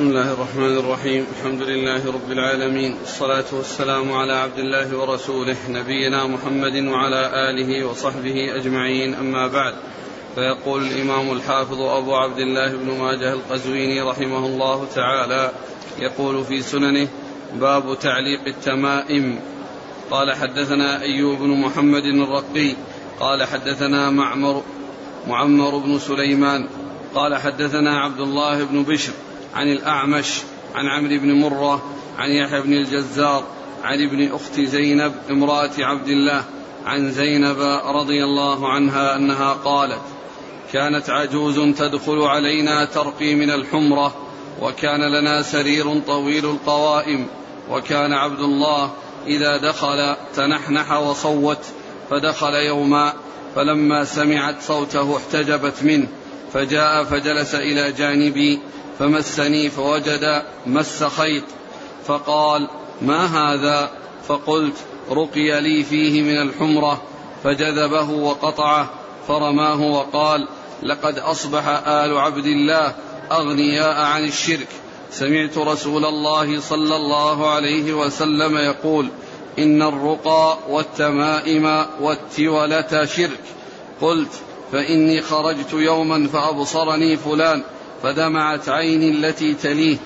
بسم الله الرحمن الرحيم. الحمد لله رب العالمين. والصلاة والسلام على عبد الله ورسوله نبينا محمد وعلى آله وصحبه أجمعين. أما بعد فيقول الإمام الحافظ أبو عبد الله بن ماجه القزويني رحمه الله تعالى يقول في سننه باب تعليق التمائم. قال حدثنا أيوب بن محمد الرقي. قال حدثنا معمر معمر بن سليمان. قال حدثنا عبد الله بن بشر. عن الأعمش عن عمرو بن مرة عن يحيى بن الجزار عن ابن أخت زينب امرأة عبد الله عن زينب رضي الله عنها أنها قالت كانت عجوز تدخل علينا ترقي من الحمرة وكان لنا سرير طويل القوائم وكان عبد الله إذا دخل تنحنح وصوت فدخل يوما فلما سمعت صوته احتجبت منه فجاء فجلس إلى جانبي فمسني فوجد مس خيط فقال ما هذا؟ فقلت رقي لي فيه من الحمرة. فجذبه وقطعه فرماه وقال لقد أصبح آل عبد الله أغنياء عن الشرك. سمعت رسول الله صلى الله عليه وسلم يقول إن الرقى والتمائم والتولة شرك. قلت فإني خرجت يوما فأبصرني فلان. فدمعت عيني التي تليه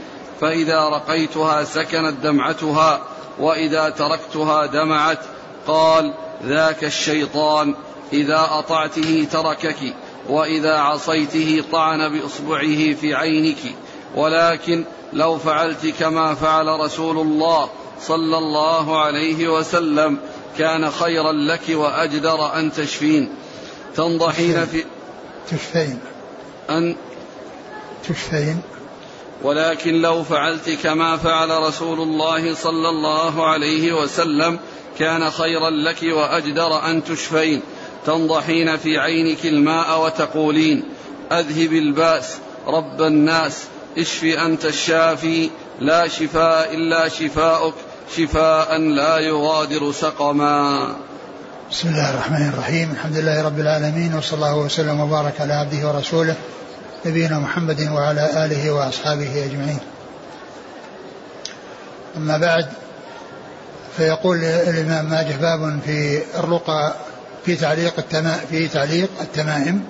فإذا رقيتها سكنت دمعتها وإذا تركتها دمعت قال ذاك الشيطان إذا أطعته تركك وإذا عصيته طعن بإصبعه في عينك. ولكن لو فعلت كما فعل رسول الله صلى الله عليه وسلم كان خيرا لك وأجدر أن تشفين. تنضحين في تشفين. أن تشفين ولكن لو فعلت كما فعل رسول الله صلى الله عليه وسلم كان خيرا لك وأجدر أن تشفين. تنضحين في عينك الماء وتقولين أذهب البأس رب الناس اشف أنت الشافي لا شفاء إلا شفاؤك شفاء لا يغادر سقما. بسم الله الرحمن الرحيم. الحمد لله رب العالمين وصلى الله وسلم وبارك على عبده ورسوله. نبينا محمد وعلى آله وأصحابه أجمعين. أما بعد فيقول الإمام ماجه باب في الرقى في تعليق التمائم في تعليق التمائم.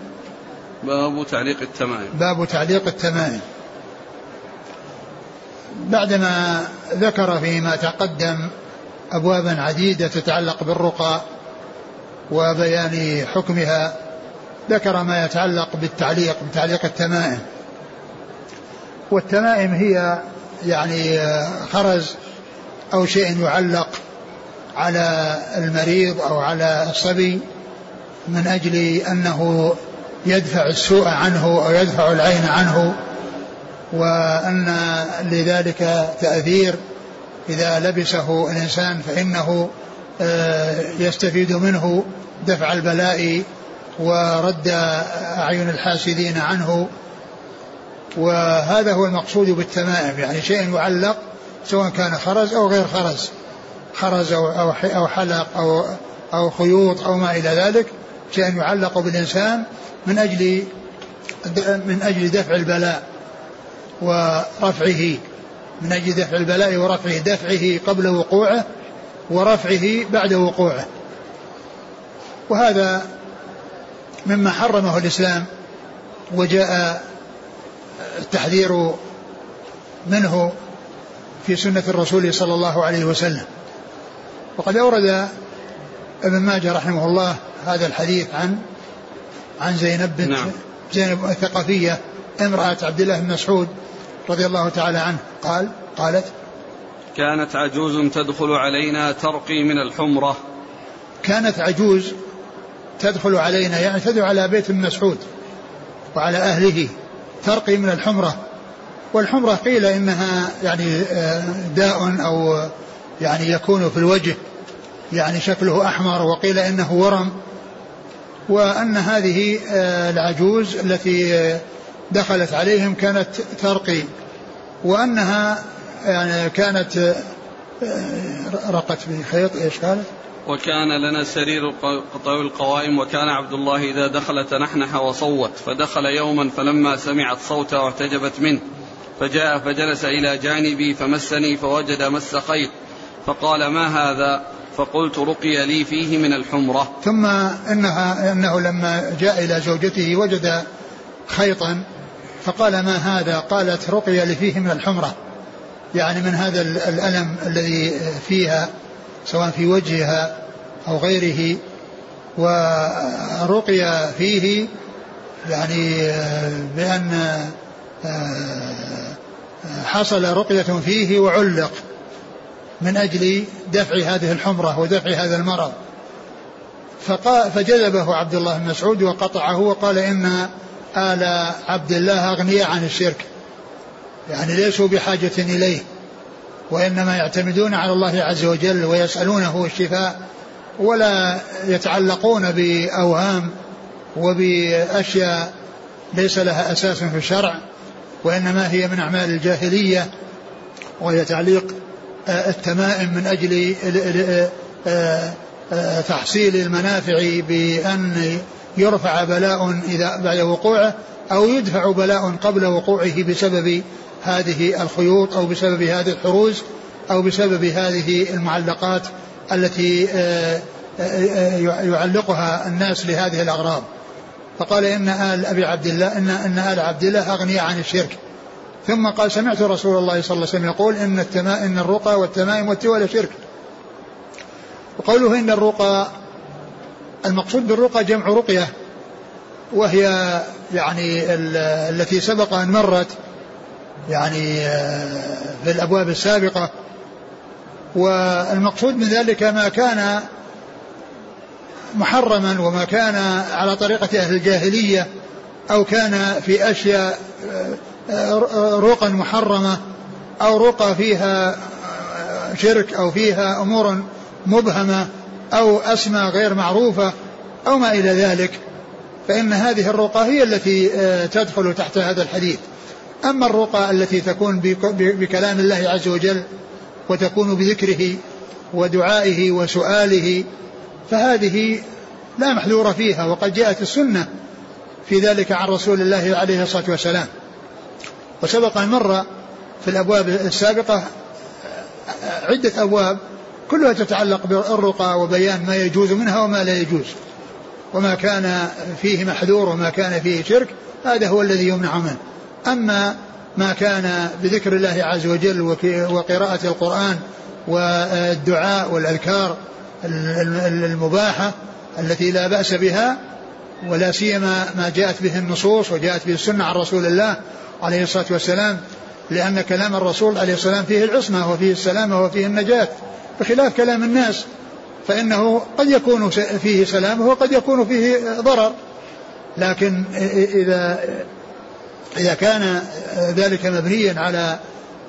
باب تعليق التمائم. باب تعليق التمائم. بعدما ذكر فيما تقدم أبوابا عديدة تتعلق بالرقى وبيان حكمها ذكر ما يتعلق بالتعليق بتعليق التمائم. والتمائم هي يعني خرز أو شيء يعلق على المريض أو على الصبي من أجل أنه يدفع السوء عنه أو يدفع العين عنه وأن لذلك تأثير إذا لبسه الإنسان فإنه آه، يستفيد منه دفع البلاء ورد أعين الحاسدين عنه وهذا هو المقصود بالتمائم يعني شيء يعلق سواء كان خرز أو غير خرز خرز أو أو حلق أو أو خيوط أو ما إلى ذلك شيء يعلق بالإنسان من أجل من أجل دفع البلاء ورفعه من أجل دفع البلاء ورفعه دفعه قبل وقوعه ورفعه بعد وقوعه. وهذا مما حرمه الإسلام وجاء التحذير منه في سنة الرسول صلى الله عليه وسلم. وقد أورد ابن ماجه رحمه الله هذا الحديث عن عن زينب بنت نعم. زينب الثقفية امرأة عبد الله بن مسعود رضي الله تعالى عنه. قال قالت كانت عجوز تدخل علينا ترقي من الحمرة. كانت عجوز تدخل علينا يعني تدعو على بيت ابن مسعود وعلى أهله ترقي من الحمرة والحمرة قيل إنها يعني آه، داء أو يعني يكون في الوجه يعني شكله أحمر وقيل إنه ورم وأن هذه آه، العجوز التي آه، دخلت عليهم كانت ترقي وأنها يعني كانت رقت بخيط إيش قالت؟ وكان لنا سرير طويل القوائم وكان عبد الله إذا دخل تنحنح وصوت فدخل يوما فلما سمعت صوته اعتجبت منه فجاء فجلس إلى جانبي فمسني فوجد مس خيط فقال ما هذا؟ فقلت رقي لي فيه من الحمرة. ثم إنها إنه لما جاء إلى زوجته وجد خيطا فقال ما هذا؟ قالت رقي لي فيه من الحمرة. يعني من هذا الألم الذي فيها. سواء في وجهها أو غيره ورقي فيه يعني بأن حصل رقية فيه وعلق من أجل دفع هذه الحمرة ودفع هذا المرض. فجذبه عبد الله بن مسعود وقطعه وقال إن آل عبد الله أغنياء عن الشرك. يعني ليسوا بحاجة إليه. وإنما يعتمدون على الله عز وجل ويسألونه الشفاء ولا يتعلقون بأوهام وبأشياء ليس لها أساس في الشرع وإنما هي من أعمال الجاهلية وهي تعليق آه، التمائم من أجل آه، آه، تحصيل المنافع بأن يرفع بلاء إذا بعد وقوعه أو يدفع بلاء قبل وقوعه بسبب هذه الخيوط أو بسبب هذه الحروز أو بسبب هذه المعلقات التي يعلقها الناس لهذه الأغراض فقال إن آل أبي عبد الله إن إن آل عبد الله أغنياء عن الشرك. ثم قال سمعت رسول الله صلى الله عليه وسلم يقول إن التما إن الرقى والتمائم والتوالى شرك. وقوله إن الرقى المقصود بالرقى جمع رقية وهي يعني التي سبق أن مرت يعني آه، في الأبواب السابقة. والمقصود من ذلك ما كان محرما وما كان على طريقة أهل الجاهلية أو كان في أشياء آه، رقى محرمة أو رقى فيها شرك أو فيها أمور مبهمة أو أسماء غير معروفة أو ما إلى ذلك. فإن هذه الرقى هي التي آه، تدخل تحت هذا الحديث. أما الرقى التي تكون بكلام الله عز وجل وتكون بذكره ودعائه وسؤاله فهذه لا محذور فيها وقد جاءت السنة في ذلك عن رسول الله عليه الصلاة والسلام. وسبق أن مر في الأبواب السابقة عدة أبواب كلها تتعلق بالرقى وبيان ما يجوز منها وما لا يجوز وما كان فيه محذور وما كان فيه شرك هذا هو الذي يمنع منه. أما ما كان بذكر الله عز وجل وقراءة القرآن والدعاء والأذكار المباحة التي لا بأس بها ولا سيما ما جاءت به النصوص وجاءت به السنة عن رسول الله عليه الصلاة والسلام لأن كلام الرسول عليه والسلام فيه العصمة وفيه السلامة وفيه النجاة. بخلاف كلام الناس فإنه قد يكون فيه سلامة وقد يكون فيه ضرر. لكن إذا إذا كان ذلك مبنيا على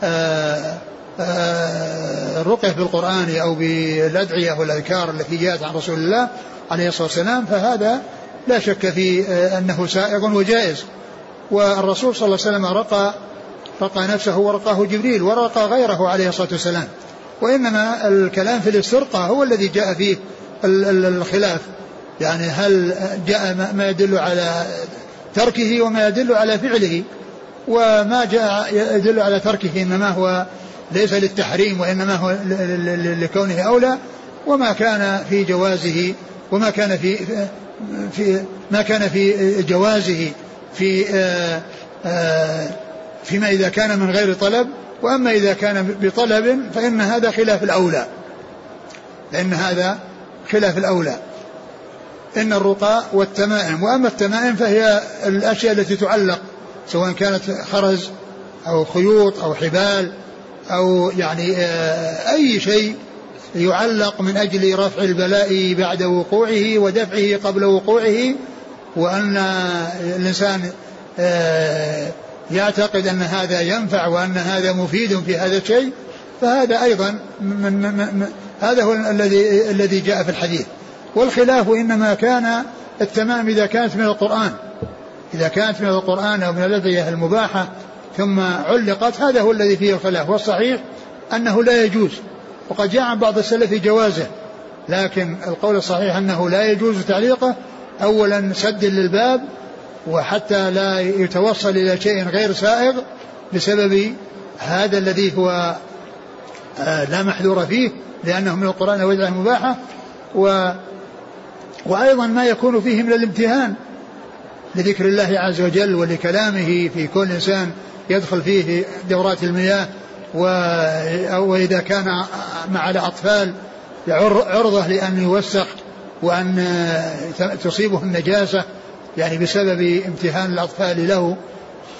آه، آه، الرقية بالقرآن أو بالأدعية والأذكار التي جاءت عن رسول الله عليه الصلاة والسلام فهذا لا شك في آه، أنه سائغ وجائز. والرسول صلى الله عليه وسلم رقى رقى نفسه ورقاه جبريل ورقى غيره عليه الصلاة والسلام. وإنما الكلام في الاسترقاء هو الذي جاء فيه الخلاف. يعني هل جاء ما يدل على تركه وما يدل على فعله وما جاء يدل على تركه إنما هو ليس للتحريم وإنما هو لكونه أولى وما كان في جوازه وما كان في في ما كان في جوازه في آه، آه، فيما إذا كان من غير طلب وأما إذا كان بطلب فإن هذا خلاف الأولى لأن هذا خلاف الأولى. إن الرقى والتمائم. وأما التمائم فهي الأشياء التي تعلق سواء كانت خرز أو خيوط أو حبال أو يعني آه، أي شيء يعلق من أجل رفع البلاء بعد وقوعه ودفعه قبل وقوعه وأن الإنسان آه، يعتقد أن هذا ينفع وأن هذا مفيد في هذا الشيء فهذا أيضا من من من هذا هو الذي الذي جاء في الحديث. والخلاف إنما كان التمام إذا كانت من القرآن. إذا كانت من القرآن أو من الأدعية المباحة ثم علقت هذا هو الذي فيه الخلاف. والصحيح أنه لا يجوز وقد جاء عن بعض السلف جوازه لكن القول الصحيح أنه لا يجوز تعليقه. أولا سد للباب وحتى لا يتوصل إلى شيء غير سائغ بسبب هذا الذي هو آه، لا محذور فيه لأنه من القرآن وجعه مباحة و وأيضا ما يكون فيه من الامتهان لذكر الله عز وجل ولكلامه في كل إنسان يدخل فيه دورات المياه وإذا كان مع الأطفال عرضة لأن يوسخ وأن تصيبه النجاسة يعني بسبب امتهان الأطفال له.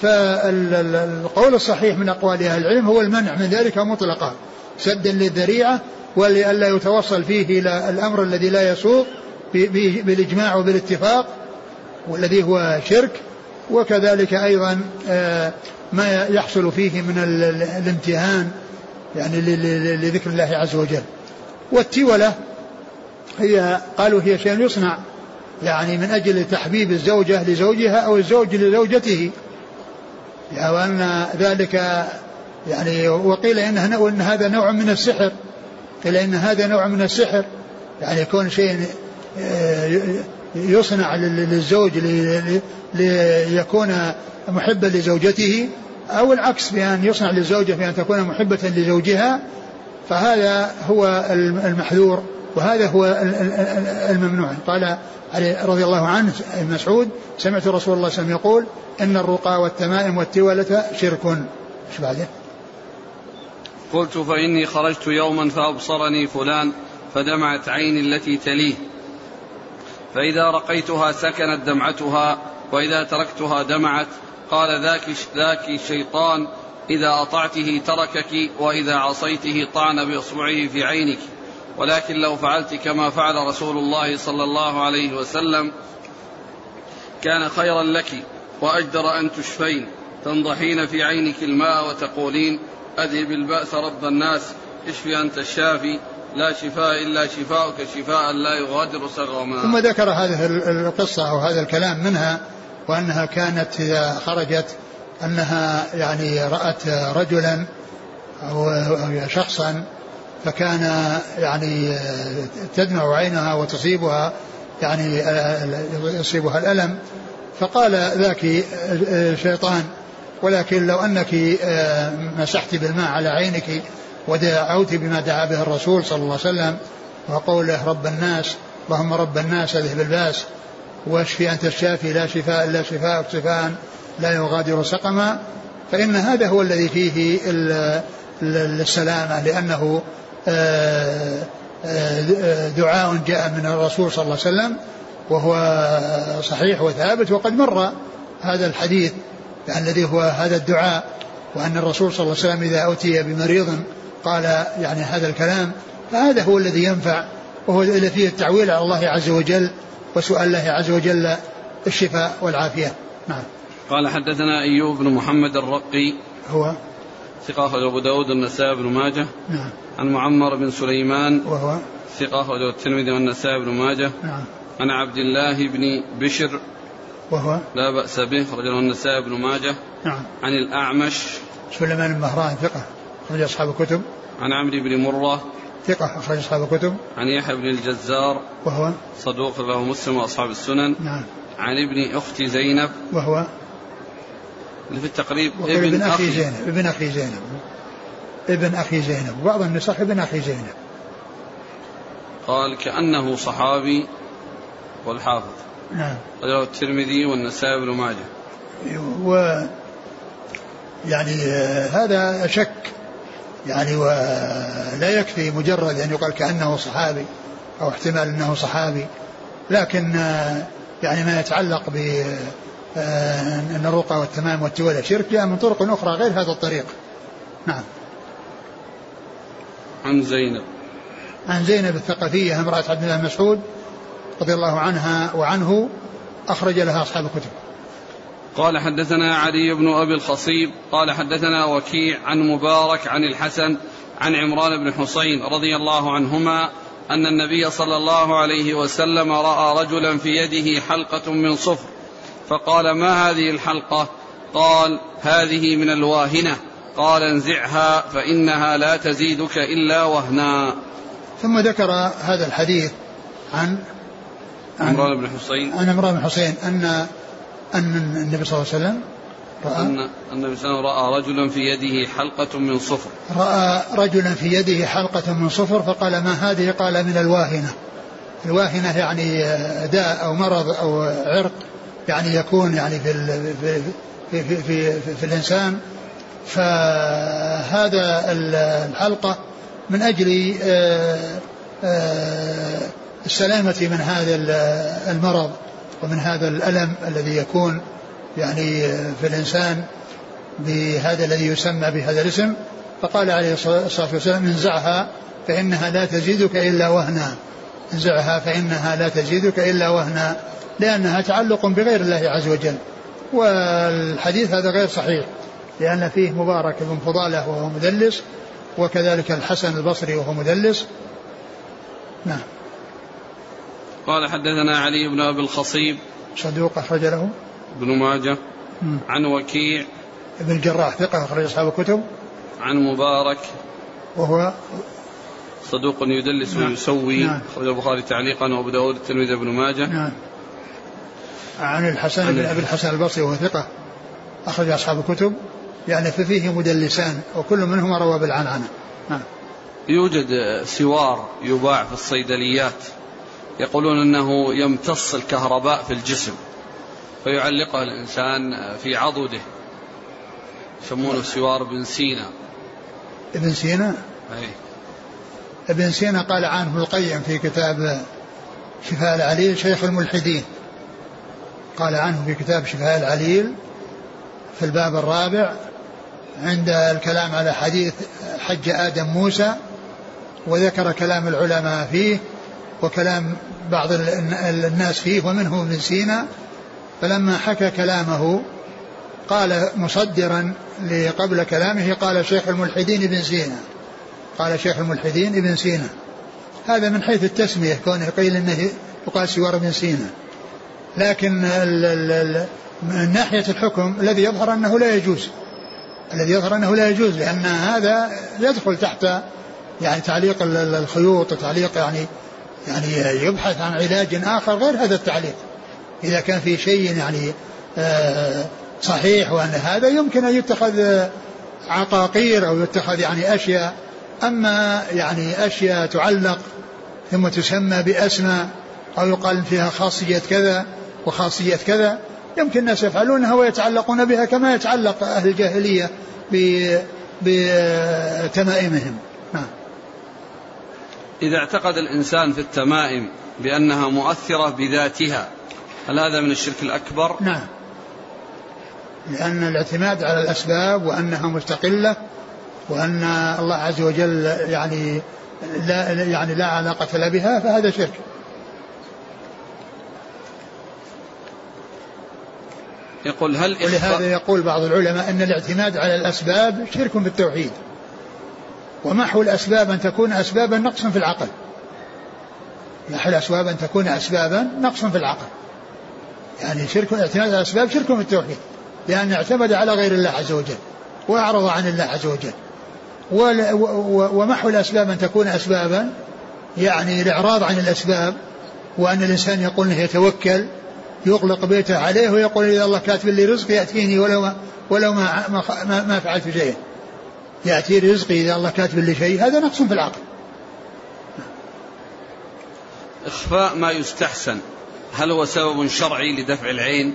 فالقول الصحيح من أقوال أهل العلم هو المنع من ذلك مطلقا سدا للذريعة ولئلا يتوصل فيه إلى الأمر الذي لا يسوق بالإجماع وبالاتفاق والذي هو شرك وكذلك أيضا آه، ما يحصل فيه من الامتهان يعني لذكر الله عز وجل. والتولة هي قالوا هي شيء يصنع يعني من أجل تحبيب الزوجة لزوجها أو الزوج لزوجته. يعني وأن ذلك يعني وقيل وإن هذا نوع من السحر قيل إن هذا نوع من السحر يعني يكون شيء يصنع للزوج ليكون محبا لزوجته أو العكس بأن يصنع للزوجة بأن تكون محبة لزوجها فهذا هو المحذور وهذا هو الممنوع. قال رضي الله عنه مسعود سمعت رسول الله صلى الله عليه وسلم يقول إن الرقى والتمائم والتولة شرك إيش بعده؟ قلت فإني خرجت يوما فأبصرني فلان فدمعت عيني التي تليه فإذا رقيتها سكنت دمعتها وإذا تركتها دمعت قال ذاك ذاك شيطان إذا أطعته تركك وإذا عصيته طعن بإصبعه في عينك. ولكن لو فعلت كما فعل رسول الله صلى الله عليه وسلم كان خيرا لك وأجدر أن تشفين. تنضحين في عينك الماء وتقولين أذهب البأس رب الناس اشفي أنت الشافي. لا شفاء إلا شفاءك شفاء لا يغادر سقما ثم ذكر هذه القصة أو هذا الكلام منها وأنها كانت إذا خرجت أنها يعني رأت رجلا أو شخصا فكان يعني تدمع عينها وتصيبها يعني يصيبها الألم. فقال ذاك شيطان ولكن لو أنك مسحت بالماء على عينك ودعوت بما دعا به الرسول صلى الله عليه وسلم وقوله رب الناس اللهم رب الناس اذهب الباس واشفي أنت الشافي لا شفاء إلا شفاء شفاء لا يغادر سقما فإن هذا هو الذي فيه السلامة لأنه آه، آه، دعاء جاء من الرسول صلى الله عليه وسلم وهو صحيح وثابت وقد مر هذا الحديث الذي هو هذا الدعاء وأن الرسول صلى الله عليه وسلم إذا أتي بمريض قال يعني هذا الكلام فهذا هو الذي ينفع وهو الذي فيه التعويل على الله عز وجل وسؤال الله عز وجل الشفاء والعافية. نعم. قال حدثنا أيوب بن محمد الرقي. هو؟ ثقة أبو داود النسائي بن ماجه. نعم. عن معمر بن سليمان. وهو؟ ثقة أخرجه الترمذي والنسائي بن ماجه. نعم. عن عبد الله بن بشر. وهو؟ لا بأس به أخرجه النسائي بن ماجه. نعم. عن الأعمش. سليمان بن مهران ثقة. أخرج أصحاب الكتب. عن عمرو بن مرة. ثقة أخرج أصحاب الكتب. عن يحيى بن الجزار. وهو صدوق له مسلم وأصحاب السنن. نعم. عن ابن أخت زينب. وهو اللي في التقريب ابن, ابن أخي زينب. ابن أخي زينب. ابن أخي زينب. بعض النسخ ابن أخي زينب. قال كأنه صحابي والحافظ. نعم. رواه الترمذي والنسائي بن ماجه. و يعني هذا شك. يعني ولا يكفي مجرد أن يقال كأنه صحابي أو احتمال أنه صحابي لكن يعني ما يتعلق ب أن الرقى والتمام والتولى شرك جاء من طرق أخرى غير هذا الطريق. نعم. عن زينب. عن زينب الثقفية امرأة عبد الله مسعود رضي الله عنها وعنه أخرج لها أصحاب الكتب. قال حدثنا علي بن أبي الخصيب قال حدثنا وكيع عن مبارك عن الحسن عن عمران بن حسين رضي الله عنهما أن النبي صلى الله عليه وسلم رأى رجلا في يده حلقة من صفر فقال ما هذه الحلقة؟ قال هذه من الواهنة قال انزعها فإنها لا تزيدك إلا وهنا. ثم ذكر هذا الحديث عن عمران بن حسين. عن عمران بن حسين أن أن النبي صلى الله عليه وسلم رأى أن النبي صلى الله عليه وسلم رأى رجلا في يده حلقة من صفر. رأى رجلا في يده حلقة من صفر فقال ما هذه؟ قال من الواهنة. الواهنة يعني داء أو مرض أو عرق يعني يكون يعني في في في في, في, في, في الإنسان. فهذا الحلقة من أجل آه، آه، السلامة من هذا المرض. ومن هذا الألم الذي يكون يعني في الإنسان بهذا الذي يسمى بهذا الاسم فقال عليه الصلاة والسلام انزعها فإنها لا تزيدك إلا وهنا. انزعها فإنها لا تزيدك إلا وهنا لأنها تعلق بغير الله عز وجل. والحديث هذا غير صحيح لأن فيه مبارك بن فضالة وهو مدلس وكذلك الحسن البصري وهو مدلس. نعم. قال حدثنا علي بن أبي الخصيب صدوق أخرج له ابن ماجه عن وكيع ابن الجراح ثقة أخرج أصحاب الكتب. عن مبارك وهو صدوق يدلس نعم. ويسوي. نعم. أخرج البخاري تعليقا وأبو داود الترمذي بن ماجه. نعم. عن الحسن بن أبي الحسن البصري وهو ثقة أخرج أصحاب الكتب. يعني ففيه مدلسان وكل منهما روى بالعنعنة. نعم. يوجد سوار يباع في الصيدليات. يقولون إنه يمتص الكهرباء في الجسم فيعلقها الإنسان في عضده يسمونه سوار ابن سينا ابن سينا؟ أي. ابن سينا قال عنه ابن القيم في كتاب شفاء العليل شيخ الملحدين قال عنه في كتاب شفاء العليل في الباب الرابع عند الكلام على حديث حج آدم موسى وذكر كلام العلماء فيه وكلام بعض الناس فيه ومنه ابن سينا فلما حكى كلامه قال مصدرا لقبل كلامه قال شيخ الملحدين ابن سينا. قال شيخ الملحدين ابن سينا. هذا من حيث التسمية كونه قيل إنه يقال سوار ابن سينا. لكن من ناحية الحكم الذي يظهر أنه لا يجوز. الذي يظهر أنه لا يجوز لأن هذا يدخل تحت يعني تعليق الخيوط وتعليق يعني يعني يبحث عن علاج آخر غير هذا التعليق. إذا كان في شيء يعني آه، صحيح وأن هذا يمكن أن يتخذ عقاقير أو يتخذ يعني أشياء. أما يعني أشياء تعلق ثم تسمى بأسماء أو يقال فيها خاصية كذا وخاصية كذا يمكن الناس يفعلونها ويتعلقون بها كما يتعلق أهل الجاهلية بتمائمهم. إذا اعتقد الإنسان في التمائم بأنها مؤثرة بذاتها هل هذا من الشرك الأكبر؟ نعم. لأن الاعتماد على الأسباب وأنها مستقلة وأن الله عز وجل يعني لا يعني لا علاقة بها فهذا شرك. يقول هل ولهذا يقول بعض العلماء أن الاعتماد على الأسباب شرك بالتوحيد. ومحو الأسباب أن تكون أسبابا نقص في العقل. محو الأسباب أن تكون أسبابا نقص في العقل. يعني شرك الاعتماد على الأسباب شرك في التوحيد. لأن اعتمد على غير الله عز وجل وأعرض عن الله عز وجل. ومحو الأسباب أن تكون أسبابا؟ يعني الإعراض عن الأسباب وأن الإنسان يقول أنه يتوكل يغلق بيته عليه ويقول إذا الله كاتب لي رزق يأتيني ولو ما ولو ما ما, ما فعلت شيئا. يأتي رزقي إذا الله كاتب لي شيء هذا نقص في العقل. إخفاء ما يستحسن. هل هو سبب شرعي لدفع العين؟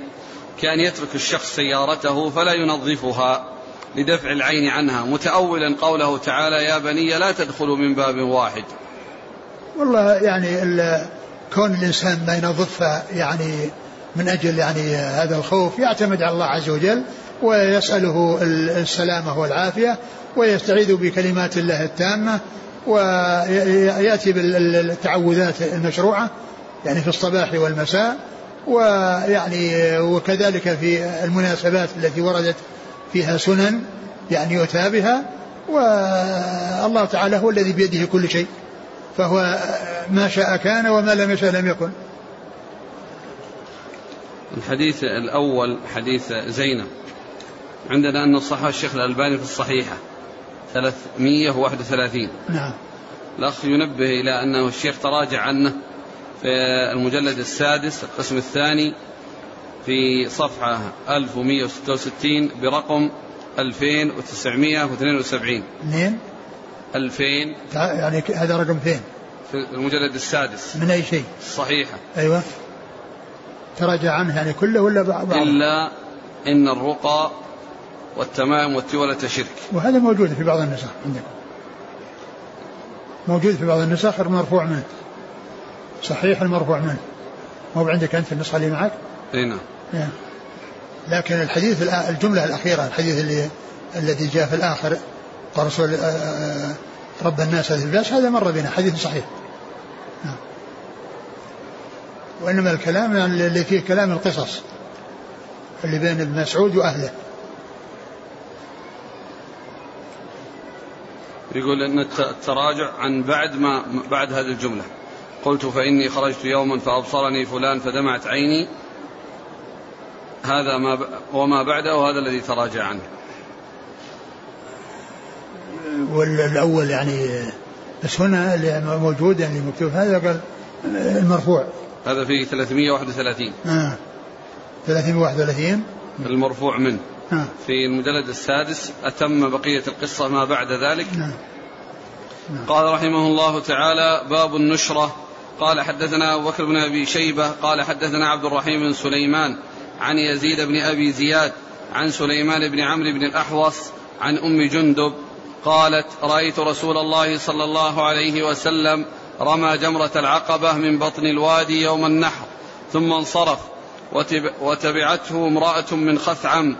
كأن يترك الشخص سيارته فلا ينظفها لدفع العين عنها. متأولا قوله تعالى يا بني لا تدخلوا من باب واحد. والله يعني كون الإنسان ما ينظفها يعني من أجل يعني هذا الخوف يعتمد على الله عز وجل ويسأله السلامة والعافية ويستعيذ بكلمات الله التامة ويأتي بالتعوذات المشروعة يعني في الصباح والمساء ويعني وكذلك في المناسبات التي وردت فيها سنن يعني يؤتى بها والله تعالى هو الذي بيده كل شيء فهو ما شاء كان وما لم يشاء لم يكن. الحديث الأول حديث زينب. عندنا أن صححه الشيخ الألباني في الصحيحة 331 نعم. الأخ ينبه إلى أنه الشيخ تراجع عنه في المجلد السادس القسم الثاني في صفحة 1166 برقم 2972 اثنين 2000 يعني هذا رقم فين؟ في المجلد السادس. من أي شيء؟ صحيحة. أيوة. تراجع عنه يعني كله ولا بعض؟ إلا إن الرقى والتمام والتولة شرك وهذا موجود في بعض النسخ عندكم. موجود في بعض النسخ المرفوع منه. صحيح المرفوع منه. مو عندك أنت النسخة اللي معك؟ إي نعم. لكن الحديث الجملة الأخيرة الحديث اللي الذي جاء في الآخر قال رسول رب الناس هذه الباس هذا مر بنا حديث صحيح. نعم. وإنما الكلام يعني اللي فيه كلام القصص اللي بين ابن مسعود وأهله. يقول إن التراجع عن بعد ما بعد هذه الجملة. قلت فإني خرجت يوما فأبصرني فلان فدمعت عيني. هذا ما وما بعده وهذا الذي تراجع عنه. والأول يعني بس هنا اللي موجود يعني مكتوب هذا قال المرفوع. هذا في 331 آه. 331 المرفوع منه آه. في المجلد السادس أتم بقية القصة ما بعد ذلك نعم. نعم. قال رحمه الله تعالى باب النشرة قال حدثنا أبو بكر بن أبي شيبة قال حدثنا عبد الرحيم بن سليمان عن يزيد بن أبي زياد عن سليمان بن عمرو بن الأحوص عن أم جندب قالت رأيت رسول الله صلى الله عليه وسلم رمى جمرة العقبة من بطن الوادي يوم النحر ثم انصرف وتبعته امرأة من خثعم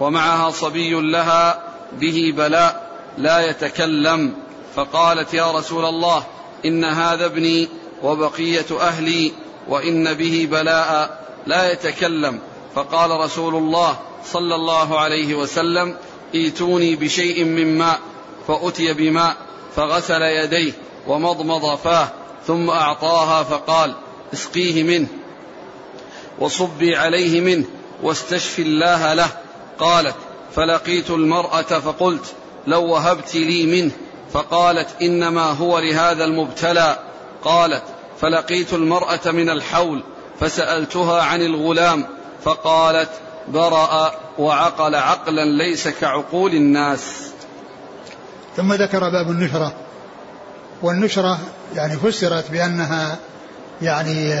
ومعها صبي لها به بلاء لا يتكلم فقالت يا رسول الله إن هذا ابني وبقية أهلي وإن به بلاء لا يتكلم فقال رسول الله صلى الله عليه وسلم ائتوني بشيء من ماء فأتي بماء فغسل يديه ومضمض فاه ثم أعطاها فقال اسقيه منه وصبي عليه منه واستشفي الله له قالت فلقيت المرأة فقلت لو وهبت لي منه. فقالت إنما هو لهذا المبتلى. قالت فلقيت المرأة من الحول فسألتها عن الغلام. فقالت برأ وعقل عقلا ليس كعقول الناس. ثم ذكر باب النشرة. والنشرة يعني فسرت بأنها يعني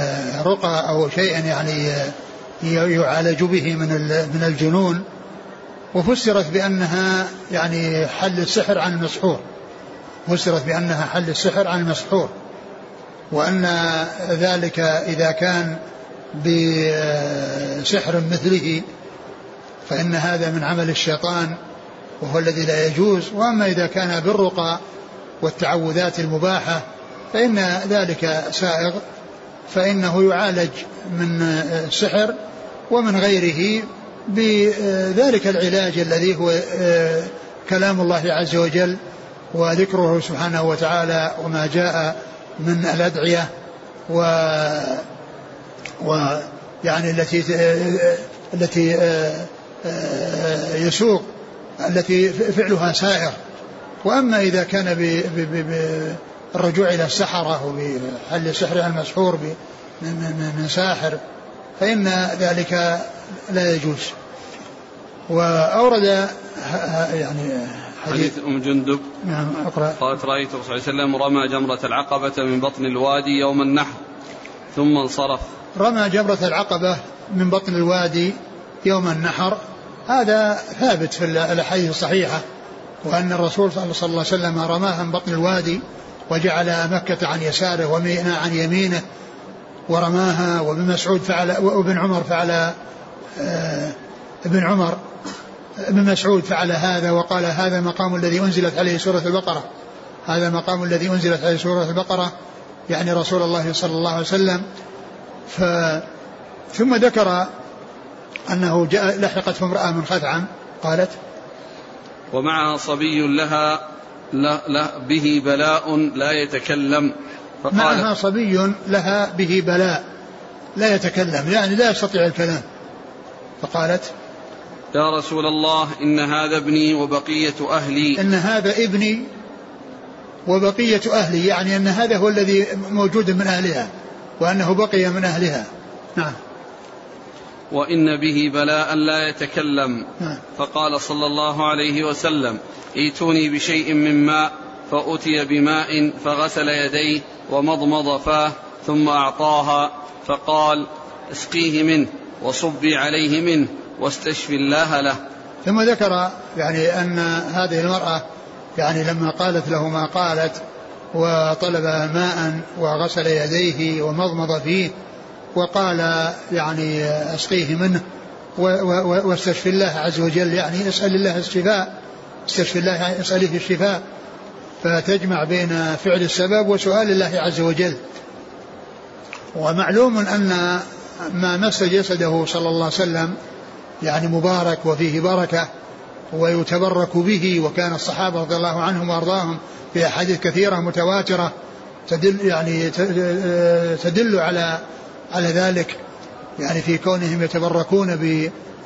رقى أو شيء يعني يعالج به من من الجنون. وفسرت بأنها يعني حل السحر عن المسحور. فسرت بأنها حل السحر عن المسحور. وأن ذلك إذا كان بسحر مثله فإن هذا من عمل الشيطان وهو الذي لا يجوز. وأما إذا كان بالرقى والتعوذات المباحة فإن ذلك سائغ. فإنه يعالج من السحر ومن غيره بذلك العلاج الذي هو كلام الله عز وجل وذكره سبحانه وتعالى وما جاء من الأدعية و ويعني التي التي يسوق التي فعلها سائر. وأما إذا كان بالرجوع إلى السحرة وبحل السحر المسحور من ساحر فإن ذلك لا يجوز. وأورد يعني حديث أم جندب. نعم أقرأ. قالت الرسول صلى الله عليه وسلم رمى جمرة العقبة من بطن الوادي يوم النحر ثم انصرف. رمى جمرة العقبة من بطن الوادي يوم النحر. هذا ثابت في الأحاديث الصحيحة وأن الرسول صلى الله عليه وسلم رماها من بطن الوادي وجعل مكة عن يساره ومينا عن يمينه ورماها وابن مسعود فعل وابن عمر فعل آه، ابن عمر ابن مسعود فعل هذا وقال هذا مقام الذي أنزلت عليه سورة البقرة. هذا مقام الذي أنزلت عليه سورة البقرة يعني رسول الله صلى الله عليه وسلم. ف ثم ذكر أنه جاء لحقته امرأة من خثعم قالت ومعها صبي لها له به بلاء لا يتكلم. فقالت معها صبي لها به بلاء لا يتكلم يعني لا يستطيع الكلام. فقالت يا رسول الله إن هذا ابني وبقية أهلي. إن هذا ابني وبقية أهلي يعني أن هذا هو الذي موجود من أهلها وأنه بقي من أهلها. نعم. وإن به بلاء لا يتكلم. نعم. فقال صلى الله عليه وسلم ائتوني بشيء من ماء فأتي بماء فغسل يديه ومضمض فاه ثم أعطاها فقال اسقيه منه وصبي عليه منه واستشفي الله له. ثم ذكر يعني أن هذه المرأة يعني لما قالت له ما قالت وطلب ماء وغسل يديه ومضمض فيه وقال يعني اسقيه منه واستشفي الله عز وجل يعني اسأل الله الشفاء استشفي الله اساليه الشفاء. فتجمع بين فعل السبب وسؤال الله عز وجل. ومعلوم أن ما مس جسده صلى الله عليه وسلم يعني مبارك وفيه بركة ويتبرك به وكان الصحابة رضي الله عنهم وأرضاهم في أحاديث كثيرة متواترة تدل يعني تدل على على ذلك. يعني في كونهم يتبركون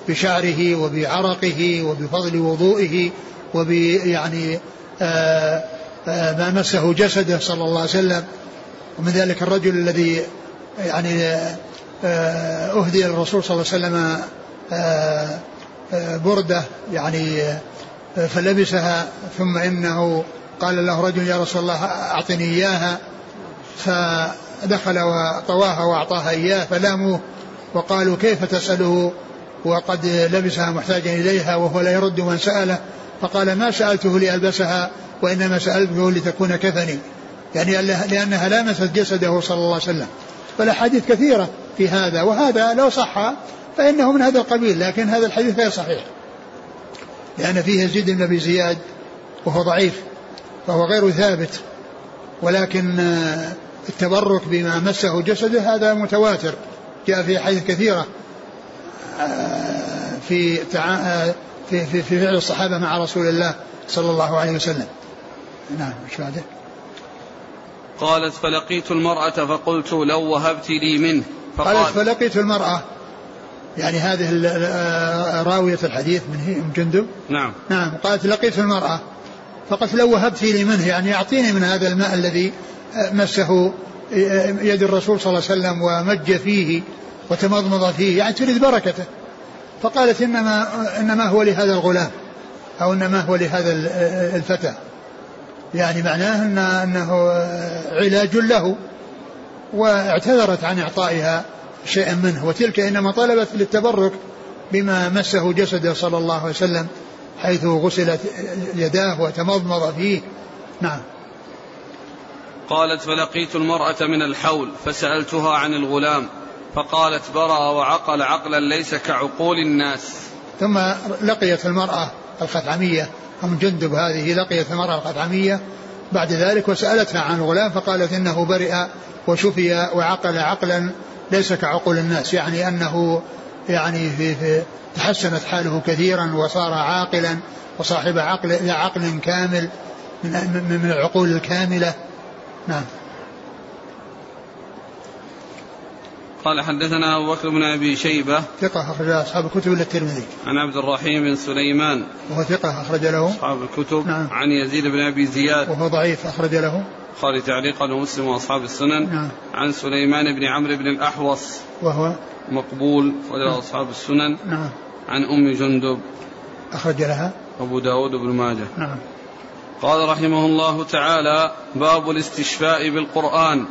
بشعره وبعرقه وبفضل وضوئه وب يعني آه، ما مسه جسده صلى الله عليه وسلم ومن ذلك الرجل الذي يعني آه، أهدي للرسول صلى الله عليه وسلم بردة يعني فلبسها ثم إنه قال له رجل يا رسول الله أعطني إياها. فدخل وطواها وأعطاها إياه فلاموه وقالوا كيف تسأله؟ وقد لبسها محتاجا إليها وهو لا يرد من سأله فقال ما سألته لألبسها؟ وإنما سألته لتكون كفني. يعني لأنها لامست جسده صلى الله عليه وسلم. فالأحاديث كثيرة في هذا وهذا لو صح فإنه من هذا القبيل لكن هذا الحديث غير صحيح. لأن فيه يزيد بن أبي زياد وهو ضعيف فهو غير ثابت. ولكن التبرك بما مسه جسده هذا متواتر. جاء في حديث كثيرة في في في, في فعل الصحابة مع رسول الله صلى الله عليه وسلم. نعم إيش بعده؟ قالت فلقيت المرأة فقلت لو وهبت لي منه. فقال قالت فلقيت المرأة. يعني هذه راوية الحديث من جندب؟ نعم. نعم قالت لقيت المرأة. فقلت لو وهبت لي منه يعني أعطيني من هذا الماء الذي مسه يد الرسول صلى الله عليه وسلم ومج فيه وتمضمض فيه يعني تريد بركته. فقالت إنما إنما هو لهذا الغلام أو إنما هو لهذا الفتى. يعني معناه إن أنه علاج له واعتذرت عن إعطائها شيئا منه وتلك إنما طلبت للتبرك بما مسه جسده صلى الله عليه وسلم حيث غسلت يداه وتمضمض فيه. نعم. قالت فلقيت المرأة من الحول فسألتها عن الغلام فقالت برأ وعقل عقلا ليس كعقول الناس. ثم لقيت المرأة الخثعمية أم جندب هذه لقيت المرأة الخثعمية بعد ذلك وسألتها عن الغلام فقالت إنه برئ وشفي وعقل عقلا ليس كعقول الناس يعني أنه يعني في, في تحسنت حاله كثيرا وصار عاقلا وصاحب عقل عقل كامل من, من العقول الكاملة. نعم. قال حدثنا أبو بكر بن أبي شيبة. ثقة أخرج أصحاب الكتب إلا الترمذي. عن عبد الرحيم بن سليمان. وهو ثقة أخرج له. أصحاب الكتب. نعم. عن يزيد بن أبي زياد. وهو ضعيف أخرج له. البخاري تعليقا ومسلم وأصحاب السنن. نعم. عن سليمان بن عمرو بن الأحوص. وهو مقبول. وله نعم. أصحاب السنن. نعم. عن أم جندب. أخرج لها. أبو داود بن ماجه. نعم. قال رحمه الله تعالى باب الاستشفاء بالقرآن.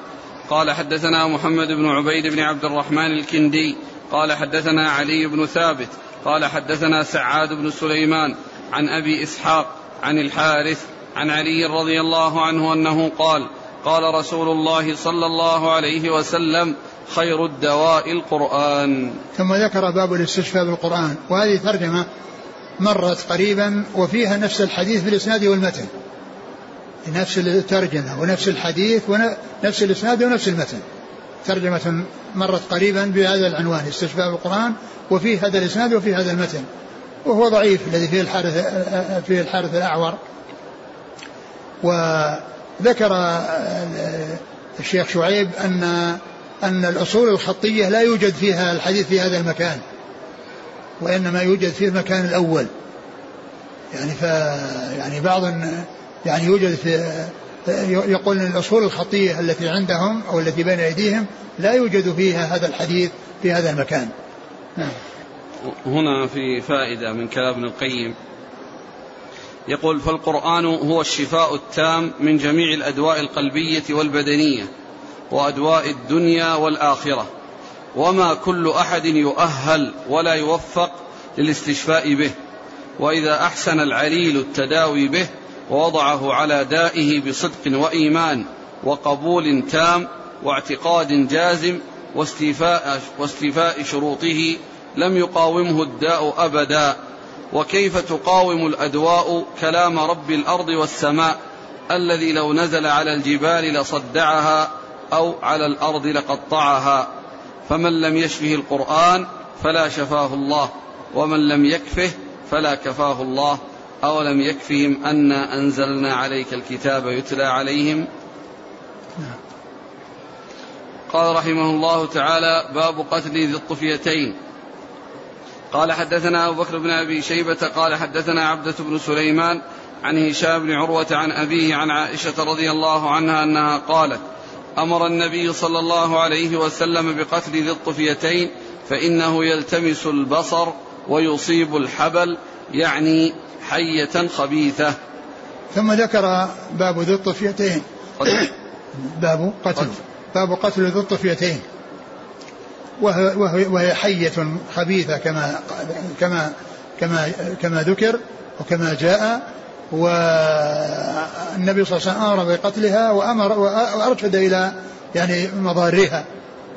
قال حدثنا محمد بن عبيد بن عبد الرحمن الكندي قال حدثنا علي بن ثابت قال حدثنا سعاد بن سليمان عن أبي إسحاق عن الحارث عن علي رضي الله عنه أنه قال قال رسول الله صلى الله عليه وسلم خير الدواء القرآن. ثم ذكر باب الاستشفاء بالقرآن وهذه ترجمة مرت قريبا وفيها نفس الحديث بالإسناد والمتن. نفس الترجمة ونفس الحديث ونفس الإسناد ونفس المتن. ترجمة مرت قريبا بهذا العنوان استشفاء القرآن وفي هذا الإسناد وفي هذا المتن. وهو ضعيف الذي فيه الحارث فيه الحارث الأعور. وذكر الشيخ شعيب أن أن الأصول الخطية لا يوجد فيها الحديث في هذا المكان وإنما يوجد في المكان الأول. يعني ف يعني بعض يعني يوجد في يقول إن الأصول الخطية التي عندهم أو التي بين أيديهم لا يوجد فيها هذا الحديث في هذا المكان نعم. هنا في فائدة من كلام ابن القيم يقول فالقرآن هو الشفاء التام من جميع الأدواء القلبية والبدنية وأدواء الدنيا والآخرة وما كل أحد يؤهل ولا يوفق للاستشفاء به وإذا أحسن العليل التداوي به ووضعه على دائه بصدق وإيمان وقبول تام واعتقاد جازم واستيفاء, واستيفاء شروطه لم يقاومه الداء أبدا. وكيف تقاوم الأدواء كلام رب الأرض والسماء الذي لو نزل على الجبال لصدعها أو على الأرض لقطعها؟ فمن لم يشفه القرآن فلا شفاه الله ومن لم يكفه فلا كفاه الله. أولم يكفهم أنا أنزلنا عليك الكتاب يتلى عليهم؟ قال رحمه الله تعالى باب قتل ذي الطفيتين. قال حدثنا أبو بكر بن أبي شيبة قال حدثنا عبدة بن سليمان عن هشام بن عروة عن أبيه عن عائشة رضي الله عنها أنها قالت أمر النبي صلى الله عليه وسلم بقتل ذي الطفيتين فإنه يلتمس البصر ويصيب الحبل يعني حية خبيثة. ثم ذكر باب ذي الطفيتين. باب قتل. باب قتل ذي الطفيتين. وهي, وهي حية خبيثة كما كما كما كما ذكر وكما جاء. والنبي صلى الله عليه وسلم أمر بقتلها وامر وأرشد إلى يعني مضارها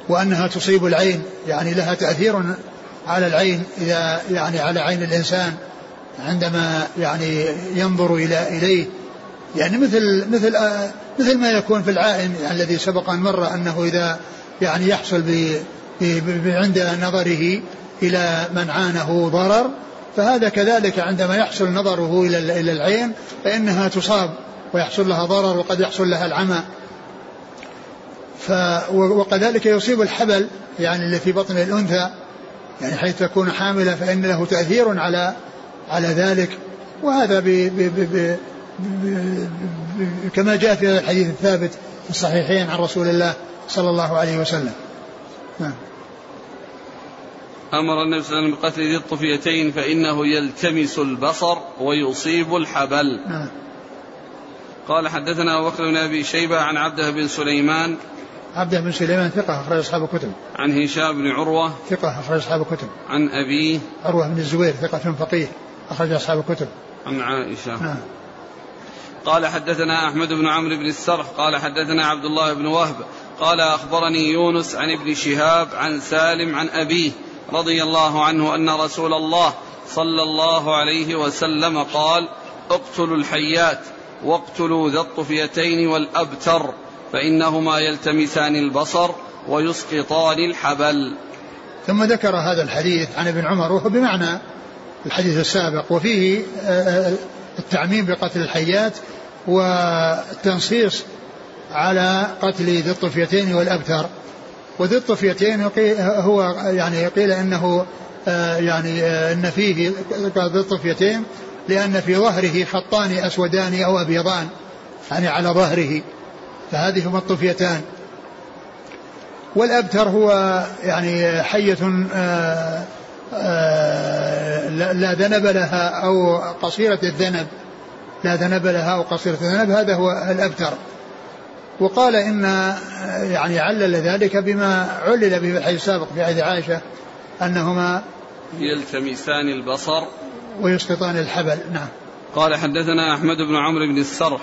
وأنها تصيب العين. يعني لها تأثير على العين اذا يعني على عين الإنسان. عندما يعني ينظر إلى إليه يعني مثل مثل مثل ما يكون في العائن الذي سبق أن مر أنه إذا يعني يحصل عند نظره إلى من عانه ضرر فهذا كذلك عندما يحصل نظره إلى إلى العين فإنها تصاب ويحصل لها ضرر وقد يحصل لها العمى. ف وكذلك يصيب الحبل يعني اللي في بطن الأنثى يعني حيث تكون حاملة فإن له تأثير على على ذلك وهذا ب ب ب ب كما جاء في الحديث الثابت في الصحيحين عن رسول الله صلى الله عليه وسلم. نعم. أمر النبي صلى الله عليه وسلم بقتل ذي الطفيتين فإنه يلتمس البصر ويصيب الحبل. نعم. قال حدثنا أبو بكر بن أبي شيبة عن عبده بن سليمان. عبده بن سليمان ثقة أخرج أصحاب الكتب. عن هشام بن عروة. ثقة أخرج أصحاب الكتب. عن أبيه. عروة بن الزبير ثقة فقيه. أخرج أصحاب الكتب. عن عائشة. نعم. قال حدثنا أحمد بن عمرو بن السرح قال حدثنا عبد الله بن وهب قال أخبرني يونس عن ابن شهاب عن سالم عن أبيه رضي الله عنه أن رسول الله صلى الله عليه وسلم قال اقتلوا الحيات واقتلوا ذا الطفيتين والأبتر فإنهما يلتمسان البصر ويسقطان الحبل ثم ذكر هذا الحديث عن ابن عمر وهو بمعنى الحديث السابق. وفيه آه، آه، التعميم بقتل الحيات والتنصيص على قتل ذي الطفيتين والأبتر. وذي الطفيتين هو يعني قيل إنه آه، يعني إن فيه ذي الطفيتين لأن في ظهره خطان أسودان أو أبيضان يعني على ظهره. فهذه هما الطفيتان. والأبتر هو يعني آه، لا ذنب لها أو قصيرة الذنب. لا ذنب لها أو قصيرة الذنب هذا هو الأبتر. وقال إن يعني علل ذلك بما علل به في الحديث السابق في عهد عائشة أنهما يلتمسان البصر. ويسقطان الحبل. نعم. قال حدثنا أحمد بن عمرو بن السرح.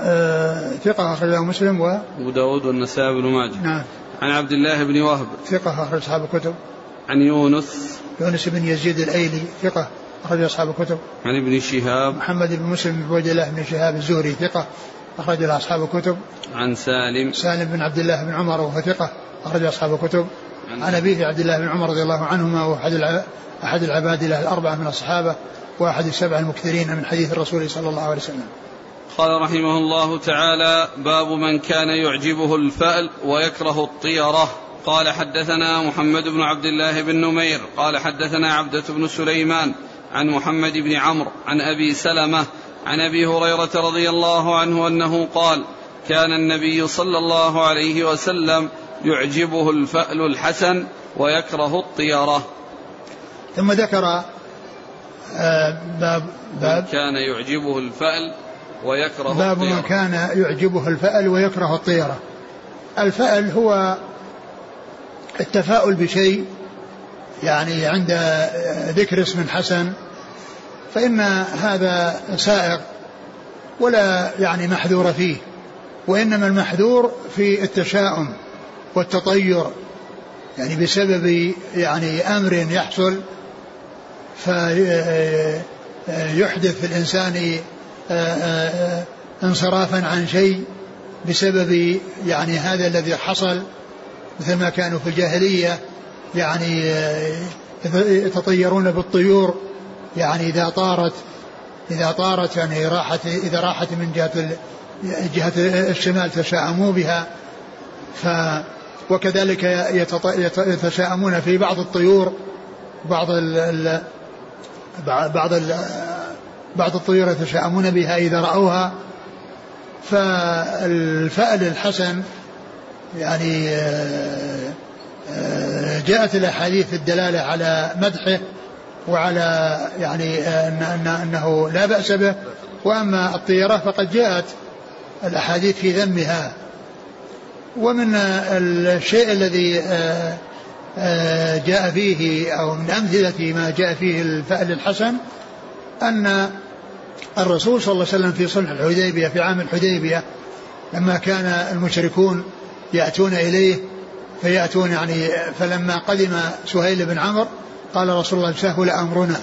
آه ثقة أخرجه مسلم و أبو داود والنسائي بن ماجه. نعم. عن عبد الله بن وهب. ثقة أخرج أصحاب الكتب. عن يونس يونس بن يزيد الأيلي ثقة أخرج أصحاب الكتب. عن ابن شهاب. محمد بن مسلم بن الله بن شهاب الزهري ثقة أخرج له أصحاب الكتب. عن سالم. سالم بن عبد الله بن عمر وهو ثقة أخرج أصحاب الكتب. عن, عن أبيه عبد الله بن عمر رضي الله عنهما وأحد أحد العباد له الأربعة من الصحابة وأحد السبع المكثرين من حديث الرسول صلى الله عليه وسلم. قال رحمه الله تعالى باب من كان يعجبه الفأل ويكره الطيرة. قال حدثنا محمد بن عبد الله بن نمير قال حدثنا عبدة بن سليمان عن محمد بن عمرو عن أبي سلمة عن أبي هريرة رضي الله عنه أنه قال كان النبي صلى الله عليه وسلم يعجبه الفأل الحسن ويكره الطيرة ثم ذكر آه، باب باب كان يعجبه الفأل ويكره باب من كان يعجبه الفأل ويكره الطيرة الفأل هو التفاؤل بشيء يعني عند ذكر اسم حسن فإن هذا سائغ ولا يعني محذور فيه وإنما المحذور في التشاؤم والتطير يعني بسبب يعني أمر يحصل فيحدث في الإنسان انصرافا عن شيء بسبب يعني هذا الذي حصل. مثل ما كانوا في الجاهلية يعني يتطيرون بالطيور يعني إذا طارت إذا طارت يعني راحت إذا راحت من جهة جهة الشمال تشاءموا بها. ف وكذلك يتشاءمون في بعض الطيور بعض ال بعض ال بعض الطيور يتشاءمون بها إذا رأوها. فالفأل الحسن يعني آه، آه، جاءت الأحاديث الدلالة على مدحه وعلى يعني آه، أن أن أنه لا بأس به. وأما الطيرة فقد جاءت الأحاديث في ذمها. ومن الشيء الذي جاء فيه أو من أمثلة ما جاء فيه الفأل الحسن أن الرسول صلى الله عليه وسلم في صلح الحديبية في عام الحديبية لما كان المشركون يأتون إليه فيأتون يعني فلما قدم سهيل بن عمرو قال رسول الله سهل أمرنا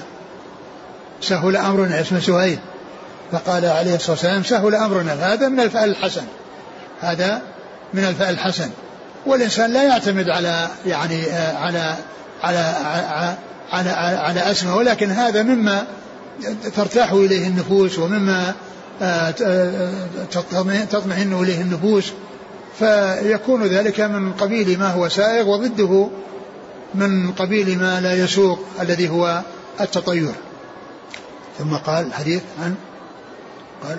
سهل أمرنا اسمه سهيل. فقال عليه الصلاة والسلام سهل أمرنا فهذا من الفعل الحسن هذا من الفعل الحسن. والإنسان لا يعتمد على يعني على على على على, على أسمه ولكن هذا مما ترتاح إليه النفوس ومما آه، آه، تطمئن إليه النفوس. فيكون ذلك من قبيل ما هو سائغ وضده من قبيل ما لا يسوق الذي هو التطير. ثم قال الحديث عن قال